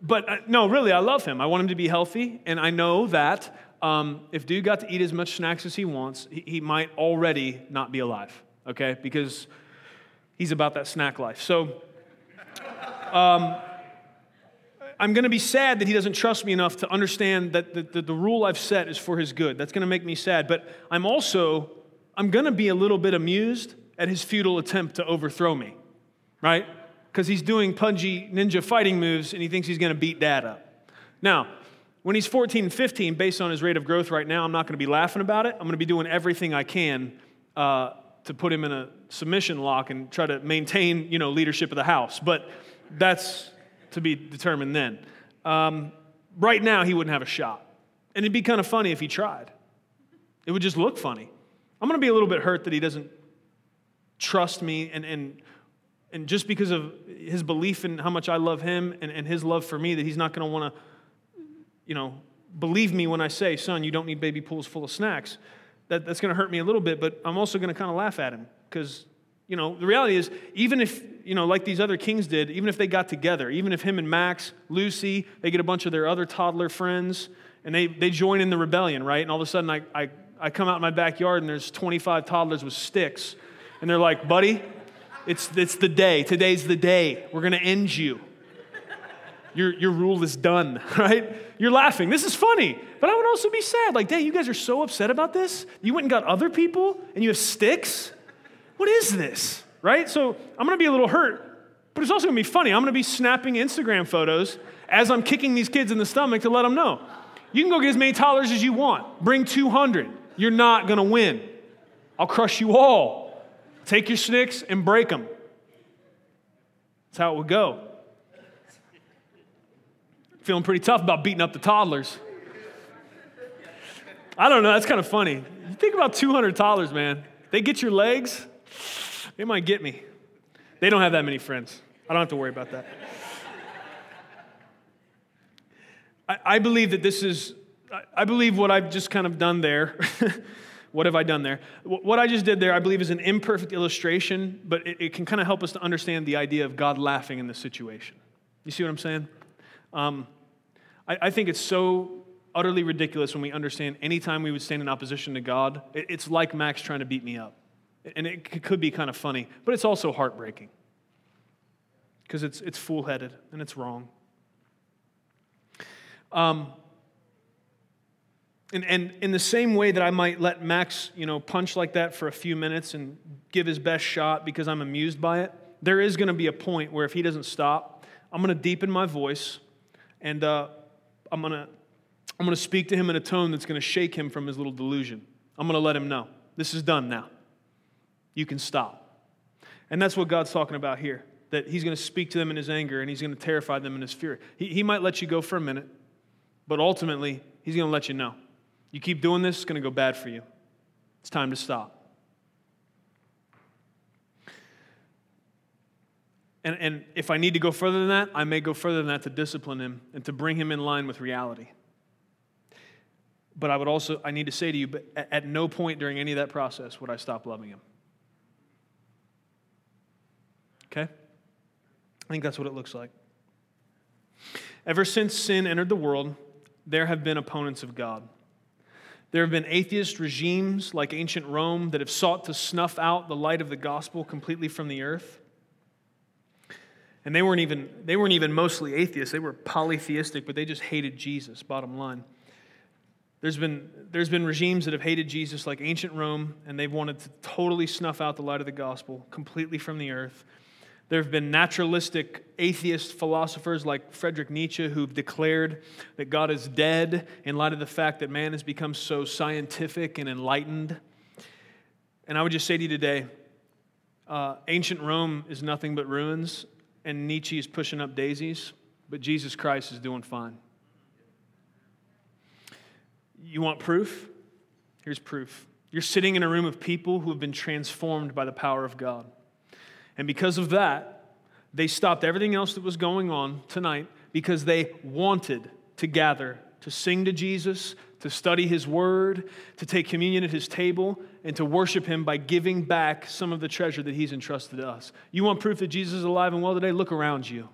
but uh, no, really, I love him. I want him to be healthy, and I know that um, if dude got to eat as much snacks as he wants, he, he might already not be alive, okay? Because he's about that snack life. So, um, I'm going to be sad that he doesn't trust me enough to understand that the, the, the rule I've set is for his good. That's going to make me sad. But I'm also, I'm going to be a little bit amused at his futile attempt to overthrow me, right? Because he's doing pudgy ninja fighting moves and he thinks he's going to beat dad up. Now, when he's 14 and 15, based on his rate of growth right now, I'm not going to be laughing about it. I'm going to be doing everything I can uh, to put him in a submission lock and try to maintain, you know, leadership of the house. But that's to be determined then. Um, right now, he wouldn't have a shot. And it'd be kind of funny if he tried. It would just look funny. I'm going to be a little bit hurt that he doesn't trust me and, and, and just because of his belief in how much I love him and, and his love for me, that he's not going to want to, you know, believe me when I say, son, you don't need baby pools full of snacks. That, that's going to hurt me a little bit, but I'm also going to kind of laugh at him because you know, the reality is, even if, you know, like these other kings did, even if they got together, even if him and Max, Lucy, they get a bunch of their other toddler friends and they, they join in the rebellion, right? And all of a sudden I, I, I come out in my backyard and there's 25 toddlers with sticks. And they're like, buddy, it's, it's the day. Today's the day. We're going to end you. Your, your rule is done, [laughs] right? You're laughing. This is funny. But I would also be sad. Like, dang, you guys are so upset about this. You went and got other people and you have sticks? What is this? Right? So I'm to be a little hurt, but it's also to be funny. I'm to be snapping Instagram photos as I'm kicking these kids in the stomach to let them know. You can go get as many toddlers as you want. Bring 200. You're not to win. I'll crush you all. Take your sticks and break them. That's how it would go. Feeling pretty tough about beating up the toddlers. I don't know, that's kind of funny. Think about 200 toddlers, man. They get your legs, they might get me. They don't have that many friends. I don't have to worry about that. I, I believe that this is, I believe what I've just kind of done there. [laughs] what have I done there? What I just did there, I believe, is an imperfect illustration, but it, it can kind of help us to understand the idea of God laughing in this situation. You see what I'm saying? Um, I, I, think it's so utterly ridiculous when we understand anytime we would stand in opposition to God, it, it's like Max trying to beat me up. And it could be kind of funny, but it's also heartbreaking because it's, it's fool headed and it's wrong. Um, and, and in the same way that I might let Max, you know, punch like that for a few minutes and give his best shot because I'm amused by it, there is going to be a point where if he doesn't stop, I'm going to deepen my voice and uh, I'm going to I'm going to speak to him in a tone that's going to shake him from his little delusion. I'm going to let him know this is done now you can stop. And that's what God's talking about here that He's going to speak to them in His anger and He's going to terrify them in His fear. He, he might let you go for a minute, but ultimately, He's going to let you know. You keep doing this, it's going to go bad for you. It's time to stop. And, and if I need to go further than that, I may go further than that to discipline him and to bring him in line with reality. But I would also, I need to say to you, but at no point during any of that process would I stop loving him. Okay? I think that's what it looks like. Ever since sin entered the world, there have been opponents of God. There have been atheist regimes like ancient Rome that have sought to snuff out the light of the gospel completely from the earth. And they weren't even, they weren't even mostly atheists, they were polytheistic, but they just hated Jesus, bottom line. There's been, there's been regimes that have hated Jesus like ancient Rome, and they've wanted to totally snuff out the light of the gospel completely from the earth. There have been naturalistic atheist philosophers like Friedrich Nietzsche who've declared that God is dead in light of the fact that man has become so scientific and enlightened. And I would just say to you today Uh, ancient Rome is nothing but ruins, and Nietzsche is pushing up daisies, but Jesus Christ is doing fine. You want proof? Here's proof. You're sitting in a room of people who have been transformed by the power of God. And because of that, they stopped everything else that was going on tonight because they wanted to gather to sing to Jesus, to study his word, to take communion at his table, and to worship him by giving back some of the treasure that he's entrusted to us. You want proof that Jesus is alive and well today? Look around you.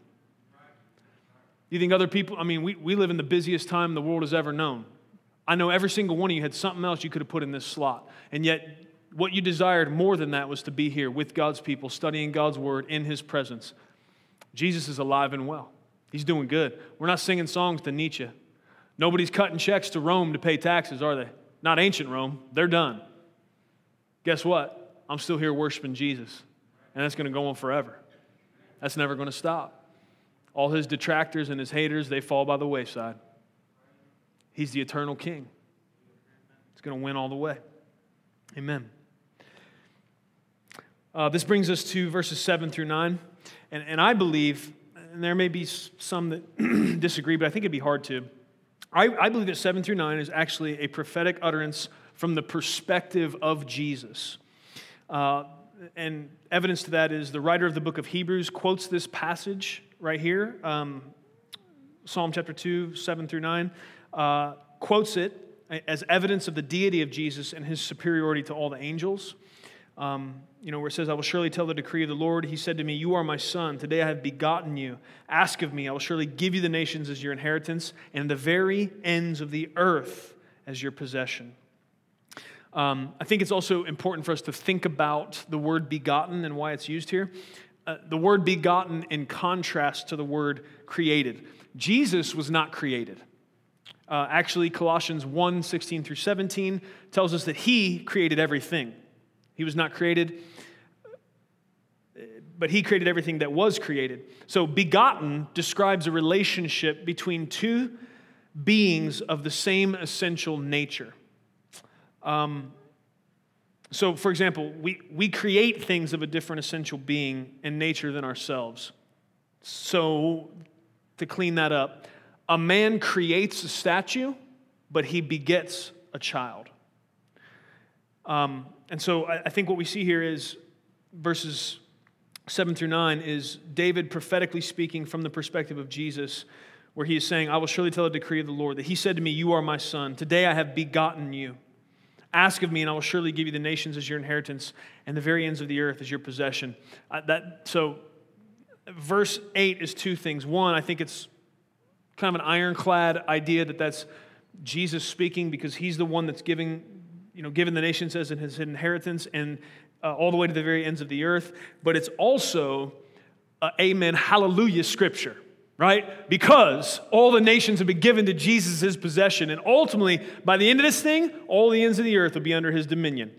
You think other people, I mean, we, we live in the busiest time the world has ever known. I know every single one of you had something else you could have put in this slot. And yet, what you desired more than that was to be here with God's people, studying God's word in his presence. Jesus is alive and well. He's doing good. We're not singing songs to Nietzsche. Nobody's cutting checks to Rome to pay taxes, are they? Not ancient Rome. They're done. Guess what? I'm still here worshiping Jesus. And that's going to go on forever. That's never going to stop. All his detractors and his haters, they fall by the wayside. He's the eternal king. He's going to win all the way. Amen. Uh, this brings us to verses 7 through 9. And, and I believe, and there may be some that [clears throat] disagree, but I think it'd be hard to. I, I believe that 7 through 9 is actually a prophetic utterance from the perspective of Jesus. Uh, and evidence to that is the writer of the book of Hebrews quotes this passage right here, um, Psalm chapter 2, 7 through 9, uh, quotes it as evidence of the deity of Jesus and his superiority to all the angels. Um, you know, where it says, I will surely tell the decree of the Lord. He said to me, You are my son. Today I have begotten you. Ask of me. I will surely give you the nations as your inheritance and the very ends of the earth as your possession. Um, I think it's also important for us to think about the word begotten and why it's used here. Uh, the word begotten in contrast to the word created. Jesus was not created. Uh, actually, Colossians 1 16 through 17 tells us that he created everything. He was not created, but he created everything that was created. So, begotten describes a relationship between two beings of the same essential nature. Um, so, for example, we, we create things of a different essential being and nature than ourselves. So, to clean that up, a man creates a statue, but he begets a child. Um, and so I, I think what we see here is verses 7 through 9 is David prophetically speaking from the perspective of Jesus, where he is saying, I will surely tell the decree of the Lord that he said to me, You are my son. Today I have begotten you. Ask of me, and I will surely give you the nations as your inheritance and the very ends of the earth as your possession. Uh, that, so, verse 8 is two things. One, I think it's kind of an ironclad idea that that's Jesus speaking because he's the one that's giving you know, given the nations as in his inheritance and uh, all the way to the very ends of the earth. But it's also uh, amen, hallelujah scripture, right? Because all the nations have been given to Jesus' his possession. And ultimately, by the end of this thing, all the ends of the earth will be under his dominion.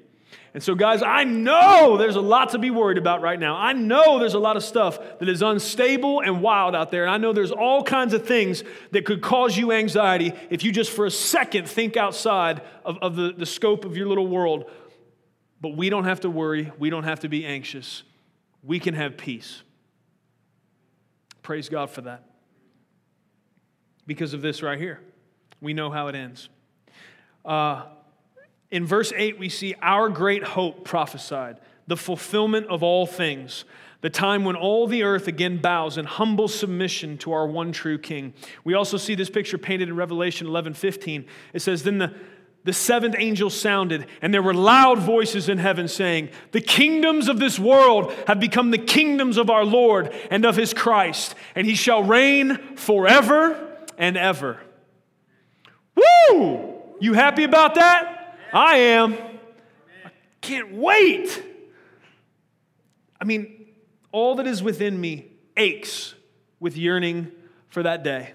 And so, guys, I know there's a lot to be worried about right now. I know there's a lot of stuff that is unstable and wild out there. And I know there's all kinds of things that could cause you anxiety if you just for a second think outside of, of the, the scope of your little world. But we don't have to worry. We don't have to be anxious. We can have peace. Praise God for that. Because of this right here, we know how it ends. Uh, in verse 8, we see our great hope prophesied, the fulfillment of all things, the time when all the earth again bows in humble submission to our one true King. We also see this picture painted in Revelation 11 15. It says, Then the the seventh angel sounded, and there were loud voices in heaven saying, The kingdoms of this world have become the kingdoms of our Lord and of his Christ, and he shall reign forever and ever. Woo! You happy about that? I am. I can't wait. I mean, all that is within me aches with yearning for that day.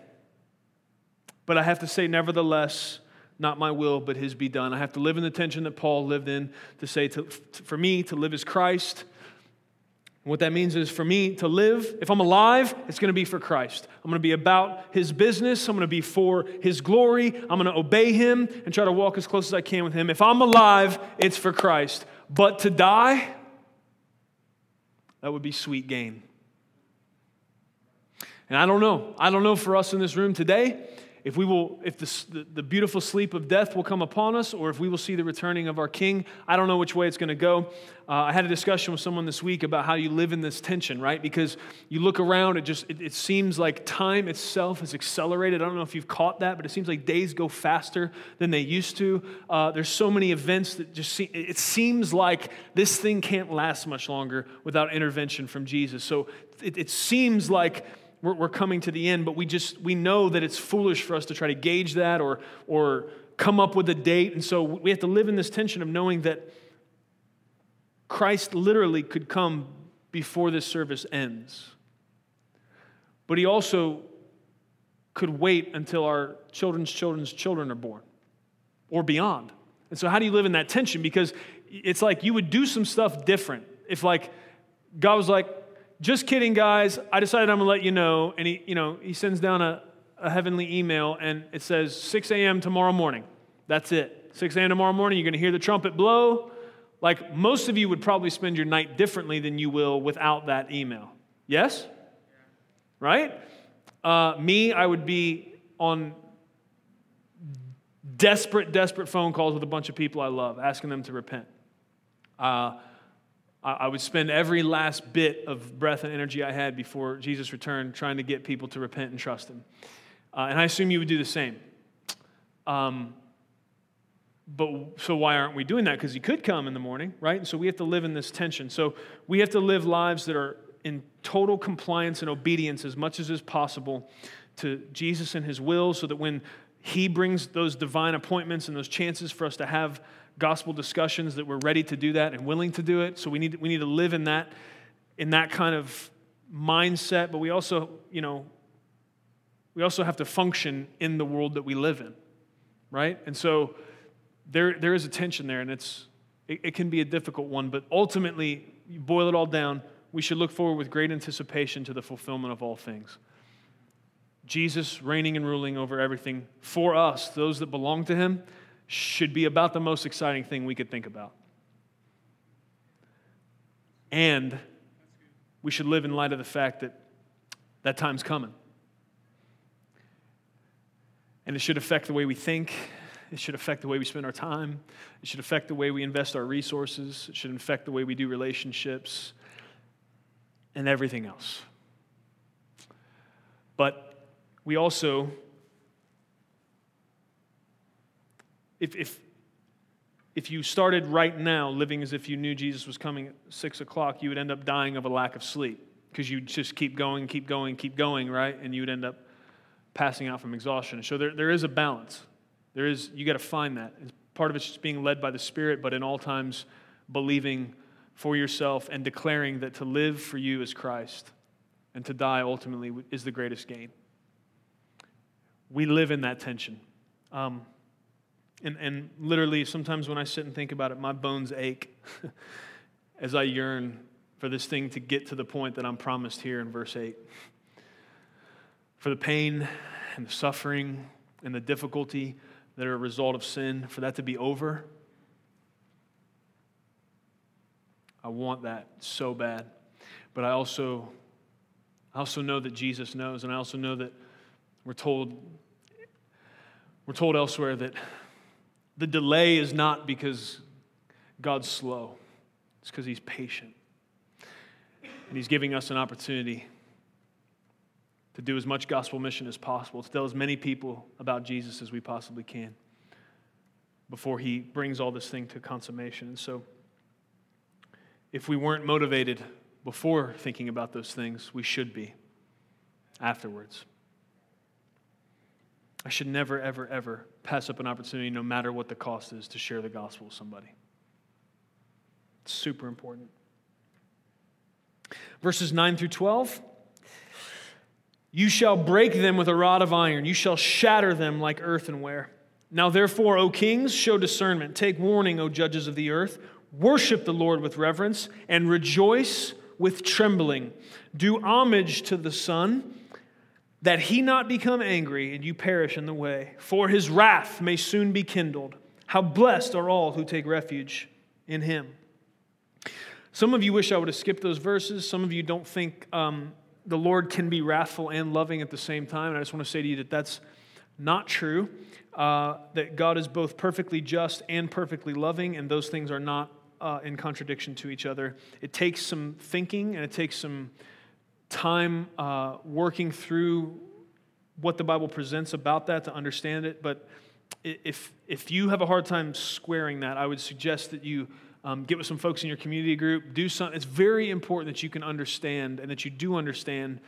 But I have to say, nevertheless, not my will, but his be done. I have to live in the tension that Paul lived in to say, to, for me, to live is Christ what that means is for me to live, if I'm alive, it's going to be for Christ. I'm going to be about His business. I'm going to be for His glory. I'm going to obey Him and try to walk as close as I can with Him. If I'm alive, it's for Christ. But to die, That would be sweet gain. And I don't know. I don't know for us in this room today if we will if the, the, beautiful sleep of death will come upon us or if we will see the returning of our king i don't know which way it's going to go. Uh, i had a discussion with someone this week about how you live in this tension right? Because you look around it just it, it seems like time itself has accelerated. I don't know if you've caught that but it seems like days go faster than they used to. Uh, there's so many events that just seem it seems like this thing can't last much longer without intervention from jesus. So it, it seems like we're, we're coming to the end, but we just, we know that it's foolish for us to try to gauge that or, or come up with a date. And so we have to live in this tension of knowing that Christ literally could come before this service ends. But he also could wait until our children's children's children are born or beyond. And so, how do you live in that tension? Because it's like you would do some stuff different. If, like, God was like, just kidding, guys. I decided I'm going to let you know. And he, you know, he sends down a, a heavenly email and it says 6 a.m. tomorrow morning. That's it. 6 a.m. tomorrow morning, you're going to hear the trumpet blow. Like most of you would probably spend your night differently than you will without that email. Yes? Right? Uh, me, I would be on desperate, desperate phone calls with a bunch of people I love, asking them to repent. Uh, I would spend every last bit of breath and energy I had before Jesus returned trying to get people to repent and trust Him. Uh, and I assume you would do the same. Um, but so why aren't we doing that? Because He could come in the morning, right? And so we have to live in this tension. So we have to live lives that are in total compliance and obedience as much as is possible to Jesus and His will, so that when He brings those divine appointments and those chances for us to have gospel discussions that we're ready to do that and willing to do it. So we need, we need to live in that, in that kind of mindset, but we also, you know, we also have to function in the world that we live in, right? And so there, there is a tension there, and it's, it, it can be a difficult one, but ultimately, you boil it all down, we should look forward with great anticipation to the fulfillment of all things. Jesus reigning and ruling over everything for us, those that belong to him, should be about the most exciting thing we could think about. And we should live in light of the fact that that time's coming. And it should affect the way we think. It should affect the way we spend our time. It should affect the way we invest our resources. It should affect the way we do relationships and everything else. But we also if, if, if you started right now living as if you knew Jesus was coming at six o'clock, you would end up dying of a lack of sleep because you'd just keep going, keep going, keep going, right? And you would end up passing out from exhaustion. So there, there is a balance. There is, you got to find that. Part of it's just being led by the Spirit, but in all times believing for yourself and declaring that to live for you is Christ and to die ultimately is the greatest gain. We live in that tension. Um, and, and literally, sometimes when I sit and think about it, my bones ache [laughs] as I yearn for this thing to get to the point that I'm promised here in verse 8. For the pain and the suffering and the difficulty that are a result of sin, for that to be over. I want that so bad. But I also, I also know that Jesus knows, and I also know that we're told, we're told elsewhere that the delay is not because God's slow, it's because He's patient. And He's giving us an opportunity to do as much gospel mission as possible, to tell as many people about Jesus as we possibly can before He brings all this thing to consummation. And so, if we weren't motivated before thinking about those things, we should be afterwards. I should never, ever, ever pass up an opportunity, no matter what the cost is, to share the gospel with somebody. It's super important. Verses 9 through 12. You shall break them with a rod of iron, you shall shatter them like earthenware. Now, therefore, O kings, show discernment. Take warning, O judges of the earth. Worship the Lord with reverence and rejoice with trembling. Do homage to the Son that he not become angry and you perish in the way, for his wrath may soon be kindled. How blessed are all who take refuge in him. Some of you wish I would have skipped those verses. Some of you don't think um, the Lord can be wrathful and loving at the same time. And I just want to say to you that that's not true. Uh, that God is both perfectly just and perfectly loving, and those things are not uh, in contradiction to each other. It takes some thinking and it takes some time uh, working through what the Bible presents about that to understand it. But if, if you have a hard time squaring that, I would suggest that you um, get with some folks in your community group, do something. It's very important that you can understand and that you do understand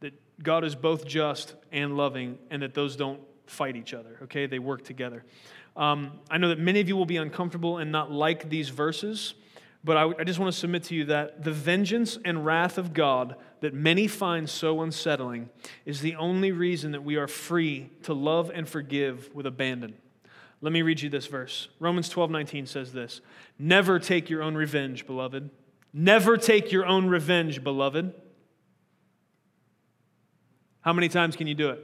that God is both just and loving and that those don't fight each other, okay? They work together. Um, I know that many of you will be uncomfortable and not like these verses, but I, I just want to submit to you that the vengeance and wrath of God that many find so unsettling is the only reason that we are free to love and forgive with abandon. Let me read you this verse. Romans 12 19 says this Never take your own revenge, beloved. Never take your own revenge, beloved. How many times can you do it?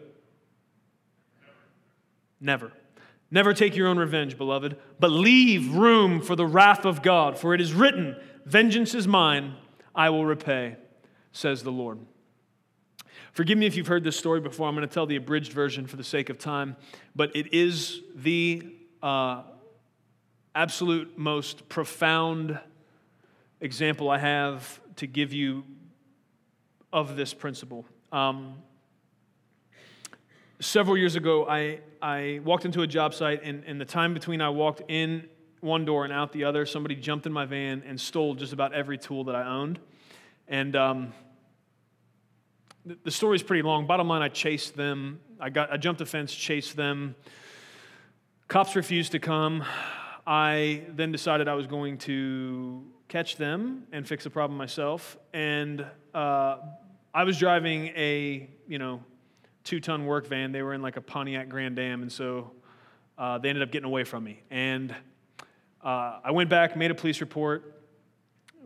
Never. Never take your own revenge, beloved, but leave room for the wrath of God, for it is written, Vengeance is mine, I will repay, says the Lord. Forgive me if you've heard this story before. I'm going to tell the abridged version for the sake of time, but it is the uh, absolute most profound example I have to give you of this principle. Um, several years ago, I, I walked into a job site, and, and the time between I walked in one door and out the other, somebody jumped in my van and stole just about every tool that I owned. And um, the, the story is pretty long. Bottom line, I chased them. I, got, I jumped a fence, chased them. Cops refused to come. I then decided I was going to catch them and fix the problem myself. And uh, I was driving a, you know, two ton work van. They were in like a Pontiac Grand Am, and so uh, they ended up getting away from me. And uh, I went back, made a police report.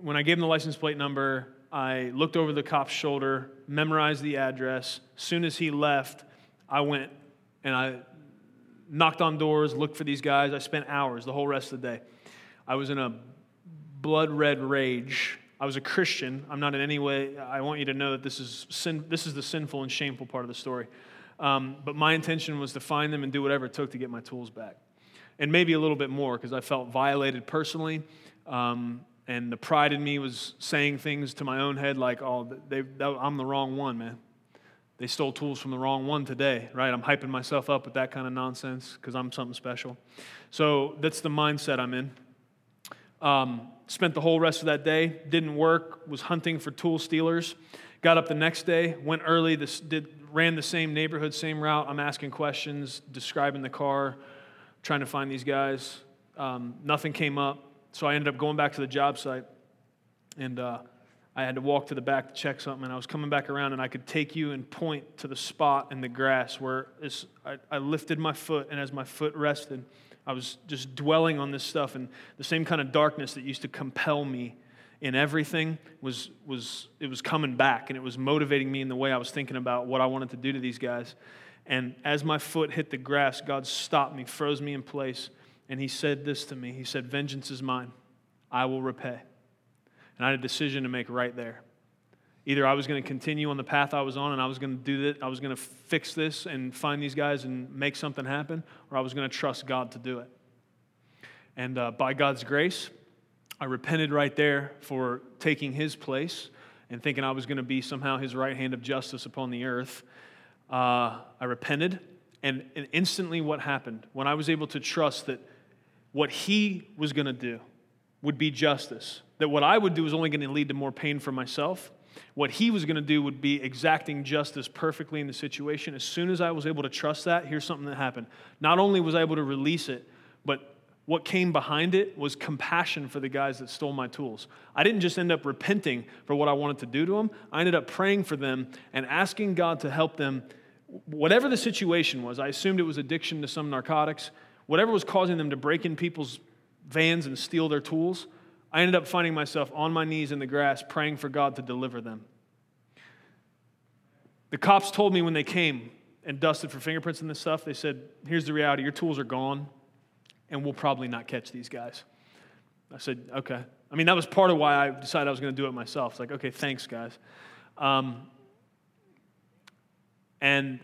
When I gave them the license plate number, I looked over the cop's shoulder, memorized the address. Soon as he left, I went and I knocked on doors, looked for these guys. I spent hours, the whole rest of the day. I was in a blood red rage I was a Christian. I'm not in any way, I want you to know that this is, sin, this is the sinful and shameful part of the story. Um, but my intention was to find them and do whatever it took to get my tools back. And maybe a little bit more because I felt violated personally. Um, and the pride in me was saying things to my own head like, oh, they, I'm the wrong one, man. They stole tools from the wrong one today, right? I'm hyping myself up with that kind of nonsense because I'm something special. So that's the mindset I'm in. Um, spent the whole rest of that day, didn't work, was hunting for tool stealers. Got up the next day, went early, this, did, ran the same neighborhood, same route. I'm asking questions, describing the car, trying to find these guys. Um, nothing came up, so I ended up going back to the job site. And uh, I had to walk to the back to check something. And I was coming back around, and I could take you and point to the spot in the grass where I, I lifted my foot, and as my foot rested, I was just dwelling on this stuff, and the same kind of darkness that used to compel me in everything was, was it was coming back, and it was motivating me in the way I was thinking about what I wanted to do to these guys. And as my foot hit the grass, God stopped me, froze me in place, and He said this to me He said, Vengeance is mine, I will repay. And I had a decision to make right there. Either I was going to continue on the path I was on and I was going to do that, I was going to fix this and find these guys and make something happen, or I was going to trust God to do it. And uh, by God's grace, I repented right there for taking his place and thinking I was going to be somehow his right hand of justice upon the earth. Uh, I repented, and, and instantly what happened when I was able to trust that what he was going to do would be justice, that what I would do was only going to lead to more pain for myself, what he was going to do would be exacting justice perfectly in the situation. As soon as I was able to trust that, here's something that happened. Not only was I able to release it, but what came behind it was compassion for the guys that stole my tools. I didn't just end up repenting for what I wanted to do to them, I ended up praying for them and asking God to help them. Whatever the situation was, I assumed it was addiction to some narcotics, whatever was causing them to break in people's vans and steal their tools. I ended up finding myself on my knees in the grass praying for God to deliver them. The cops told me when they came and dusted for fingerprints and this stuff, they said, Here's the reality your tools are gone, and we'll probably not catch these guys. I said, okay. I mean, that was part of why I decided I was going to do it myself. It's like, okay, thanks, guys. Um, and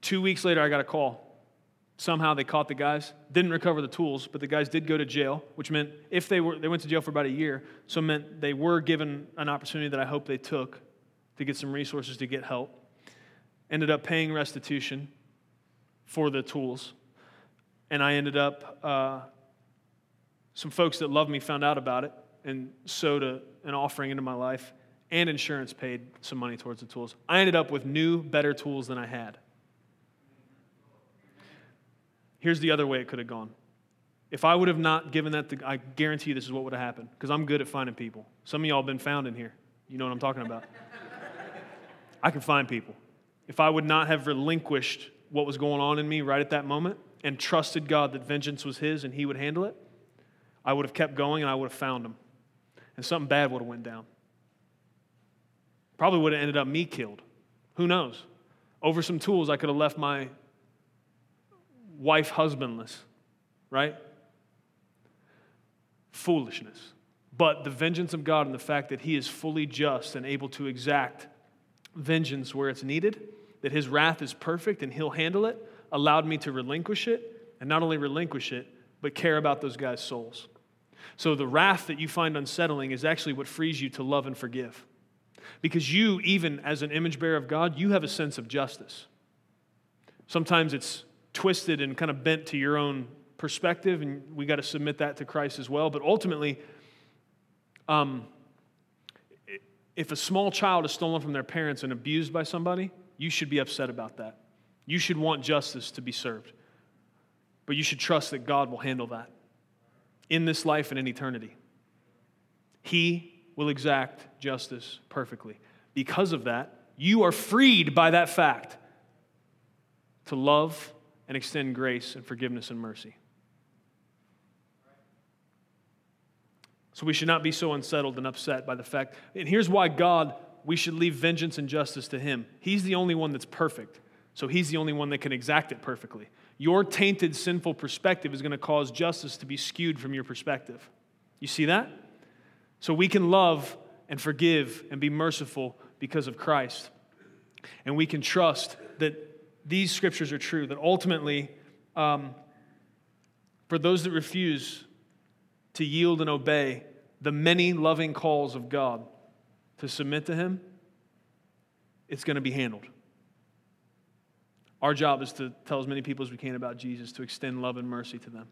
two weeks later, I got a call. Somehow they caught the guys, didn't recover the tools, but the guys did go to jail, which meant if they were, they went to jail for about a year, so it meant they were given an opportunity that I hope they took to get some resources to get help. Ended up paying restitution for the tools. And I ended up, uh, some folks that loved me found out about it and sowed a, an offering into my life, and insurance paid some money towards the tools. I ended up with new, better tools than I had. Here's the other way it could have gone. If I would have not given that, to, I guarantee you this is what would have happened because I'm good at finding people. Some of y'all have been found in here. You know what I'm talking about. [laughs] I can find people. If I would not have relinquished what was going on in me right at that moment and trusted God that vengeance was His and He would handle it, I would have kept going and I would have found him. And something bad would have went down. Probably would have ended up me killed. Who knows? Over some tools, I could have left my wife husbandless, right? Foolishness. But the vengeance of God and the fact that He is fully just and able to exact vengeance where it's needed, that His wrath is perfect and He'll handle it, allowed me to relinquish it, and not only relinquish it, but care about those guys' souls. So the wrath that you find unsettling is actually what frees you to love and forgive. Because you, even as an image bearer of God, you have a sense of justice. Sometimes it's twisted and kind of bent to your own perspective, and we got to submit that to Christ as well. But ultimately, um, if a small child is stolen from their parents and abused by somebody, you should be upset about that. You should want justice to be served. But you should trust that God will handle that in this life and in eternity. He will exact justice perfectly. Because of that, you are freed by that fact to love and extend grace and forgiveness and mercy. So we should not be so unsettled and upset by the fact. And here's why God, we should leave vengeance and justice to Him. He's the only one that's perfect. So He's the only one that can exact it perfectly. Your tainted, sinful perspective is going to cause justice to be skewed from your perspective. You see that? So we can love and forgive and be merciful because of Christ. And we can trust that these scriptures are true, that ultimately, um, for those that refuse to yield and obey the many loving calls of God to submit to Him, it's going to be handled. Our job is to tell as many people as we can about Jesus, to extend love and mercy to them.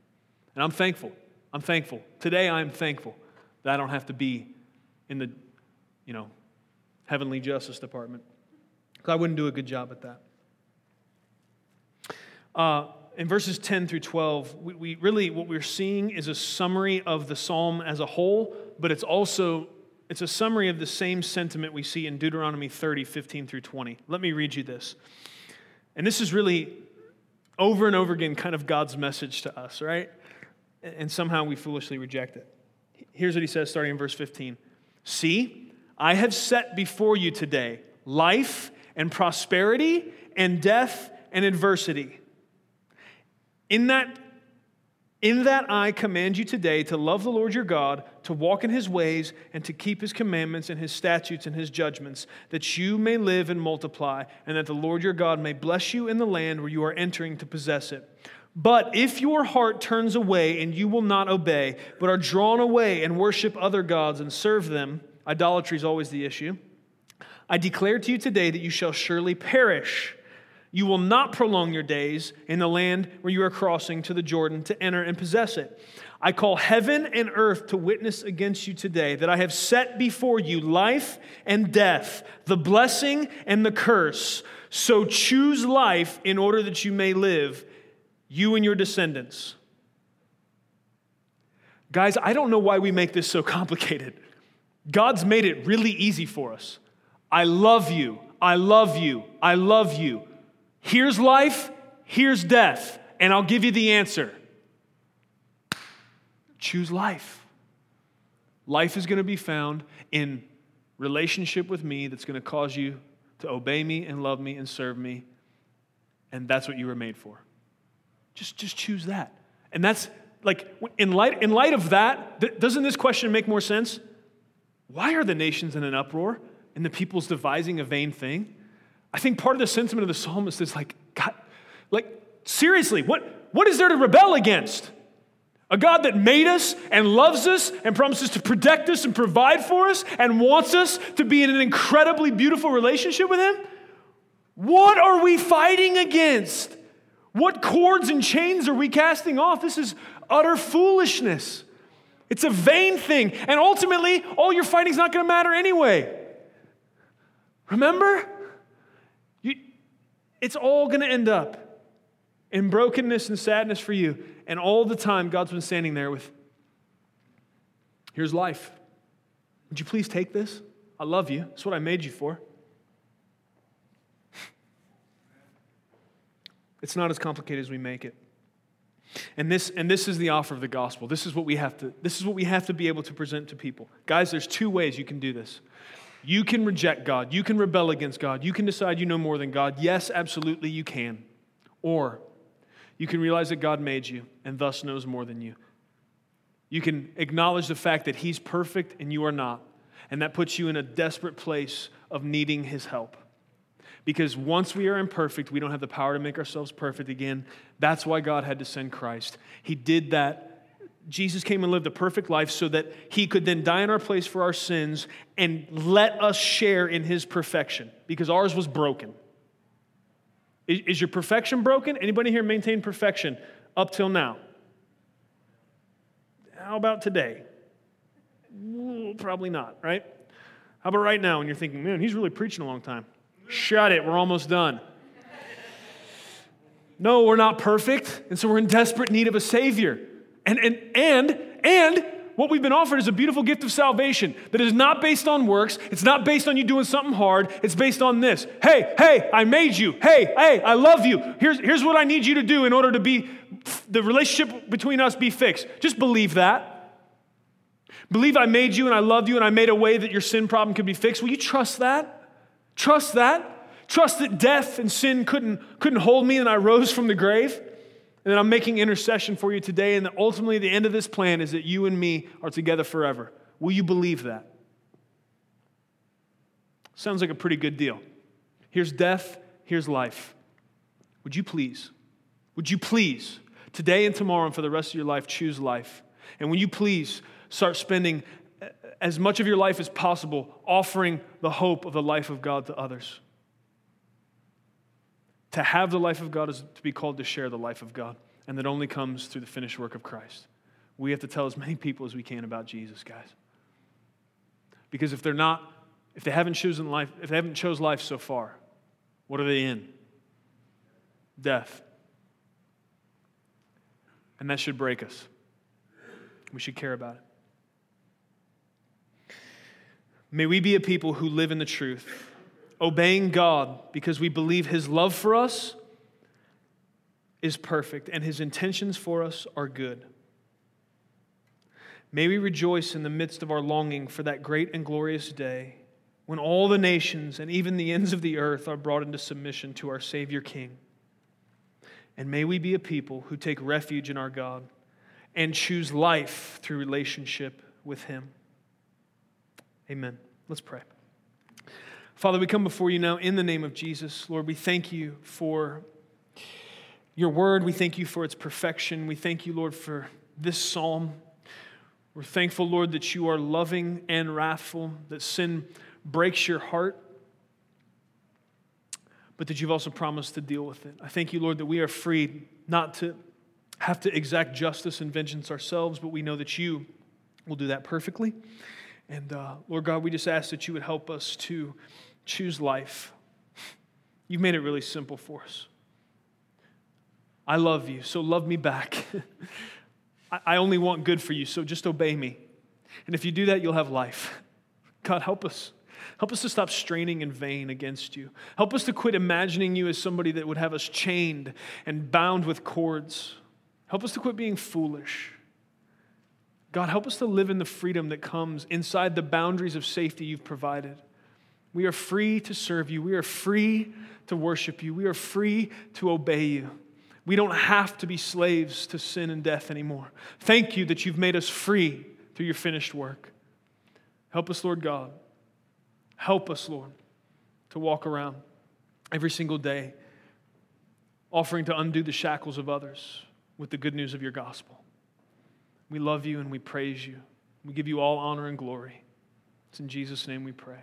And I'm thankful. I'm thankful. Today I'm thankful that I don't have to be in the, you know, heavenly justice department. Because I wouldn't do a good job at that. Uh, in verses 10 through 12, we, we, really what we're seeing is a summary of the psalm as a whole, but it's also it's a summary of the same sentiment we see in Deuteronomy 30, 15 through 20. Let me read you this. And this is really over and over again kind of God's message to us, right? And somehow we foolishly reject it. Here's what he says starting in verse 15 See, I have set before you today life and prosperity and death and adversity. In that in that I command you today to love the Lord your God, to walk in his ways, and to keep his commandments and his statutes and his judgments, that you may live and multiply, and that the Lord your God may bless you in the land where you are entering to possess it. But if your heart turns away and you will not obey, but are drawn away and worship other gods and serve them, idolatry is always the issue. I declare to you today that you shall surely perish. You will not prolong your days in the land where you are crossing to the Jordan to enter and possess it. I call heaven and earth to witness against you today that I have set before you life and death, the blessing and the curse. So choose life in order that you may live, you and your descendants. Guys, I don't know why we make this so complicated. God's made it really easy for us. I love you. I love you. I love you. Here's life, here's death, and I'll give you the answer. Choose life. Life is going to be found in relationship with me that's going to cause you to obey me and love me and serve me. And that's what you were made for. Just, just choose that. And that's, like, in light, in light of that, th- doesn't this question make more sense? Why are the nations in an uproar and the people's devising a vain thing? I think part of the sentiment of the psalmist is like, God, like, seriously, what, what is there to rebel against? A God that made us and loves us and promises to protect us and provide for us and wants us to be in an incredibly beautiful relationship with Him? What are we fighting against? What cords and chains are we casting off? This is utter foolishness. It's a vain thing. And ultimately, all your fighting's not going to matter anyway. Remember? It's all going to end up in brokenness and sadness for you. And all the time, God's been standing there with, here's life. Would you please take this? I love you. It's what I made you for. [laughs] It's not as complicated as we make it. And this, and this is the offer of the gospel. This is what we have to, this is what we have to be able to present to people. Guys, there's two ways you can do this. You can reject God. You can rebel against God. You can decide you know more than God. Yes, absolutely, you can. Or you can realize that God made you and thus knows more than you. You can acknowledge the fact that He's perfect and you are not. And that puts you in a desperate place of needing His help. Because once we are imperfect, we don't have the power to make ourselves perfect again. That's why God had to send Christ. He did that. Jesus came and lived a perfect life so that he could then die in our place for our sins and let us share in his perfection because ours was broken. Is, your perfection broken? Anybody here maintain perfection up till now? How about today? probably not, right? How about right now when you're thinking, man, he's really preaching a long time? Shut it, we're almost done. No, we're not perfect, and so we're in desperate need of a Savior. And, and, and, and what we've been offered is a beautiful gift of salvation that is not based on works. It's not based on you doing something hard. It's based on this. Hey, hey, I made you. Hey, hey, I love you. Here's, here's what I need you to do in order to be the relationship between us be fixed. Just believe that. Believe I made you and I love you and I made a way that your sin problem could be fixed. Will you trust that? Trust that. Trust that death and sin couldn't, couldn't hold me and I rose from the grave. And that I'm making intercession for you today, and that ultimately the end of this plan is that you and me are together forever. Will you believe that? Sounds like a pretty good deal. Here's death, here's life. Would you please, would you please, today and tomorrow and for the rest of your life, choose life? And will you please start spending as much of your life as possible offering the hope of the life of God to others. To have the life of God is to be called to share the life of God, and that only comes through the finished work of Christ. We have to tell as many people as we can about Jesus, guys. Because if they're not, if they haven't chosen life, if they haven't chose life so far, what are they in? Death. And that should break us. We should care about it. May we be a people who live in the truth, obeying God because we believe His love for us is perfect and His intentions for us are good. May we rejoice in the midst of our longing for that great and glorious day when all the nations and even the ends of the earth are brought into submission to our Savior King. And may we be a people who take refuge in our God and choose life through relationship with Him. Amen. Let's pray. Father, we come before you now in the name of Jesus. Lord, we thank you for your word. We thank you for its perfection. We thank you, Lord, for this psalm. We're thankful, Lord, that you are loving and wrathful, that sin breaks your heart, but that you've also promised to deal with it. I thank you, Lord, that we are free not to have to exact justice and vengeance ourselves, but we know that you will do that perfectly. And uh, Lord God, we just ask that you would help us to choose life. [laughs] You've made it really simple for us. I love you, so love me back. [laughs] I only want good for you, so just obey me. And if you do that, you'll have life. [laughs] God, help us. Help us to stop straining in vain against you. Help us to quit imagining you as somebody that would have us chained and bound with cords. Help us to quit being foolish. God, help us to live in the freedom that comes inside the boundaries of safety you've provided. We are free to serve you. We are free to worship you. We are free to obey you. We don't have to be slaves to sin and death anymore. Thank you that you've made us free through your finished work. Help us, Lord God. Help us, Lord, to walk around every single day offering to undo the shackles of others with the good news of your gospel. We love you and we praise you. We give you all honor and glory. It's in Jesus' name we pray.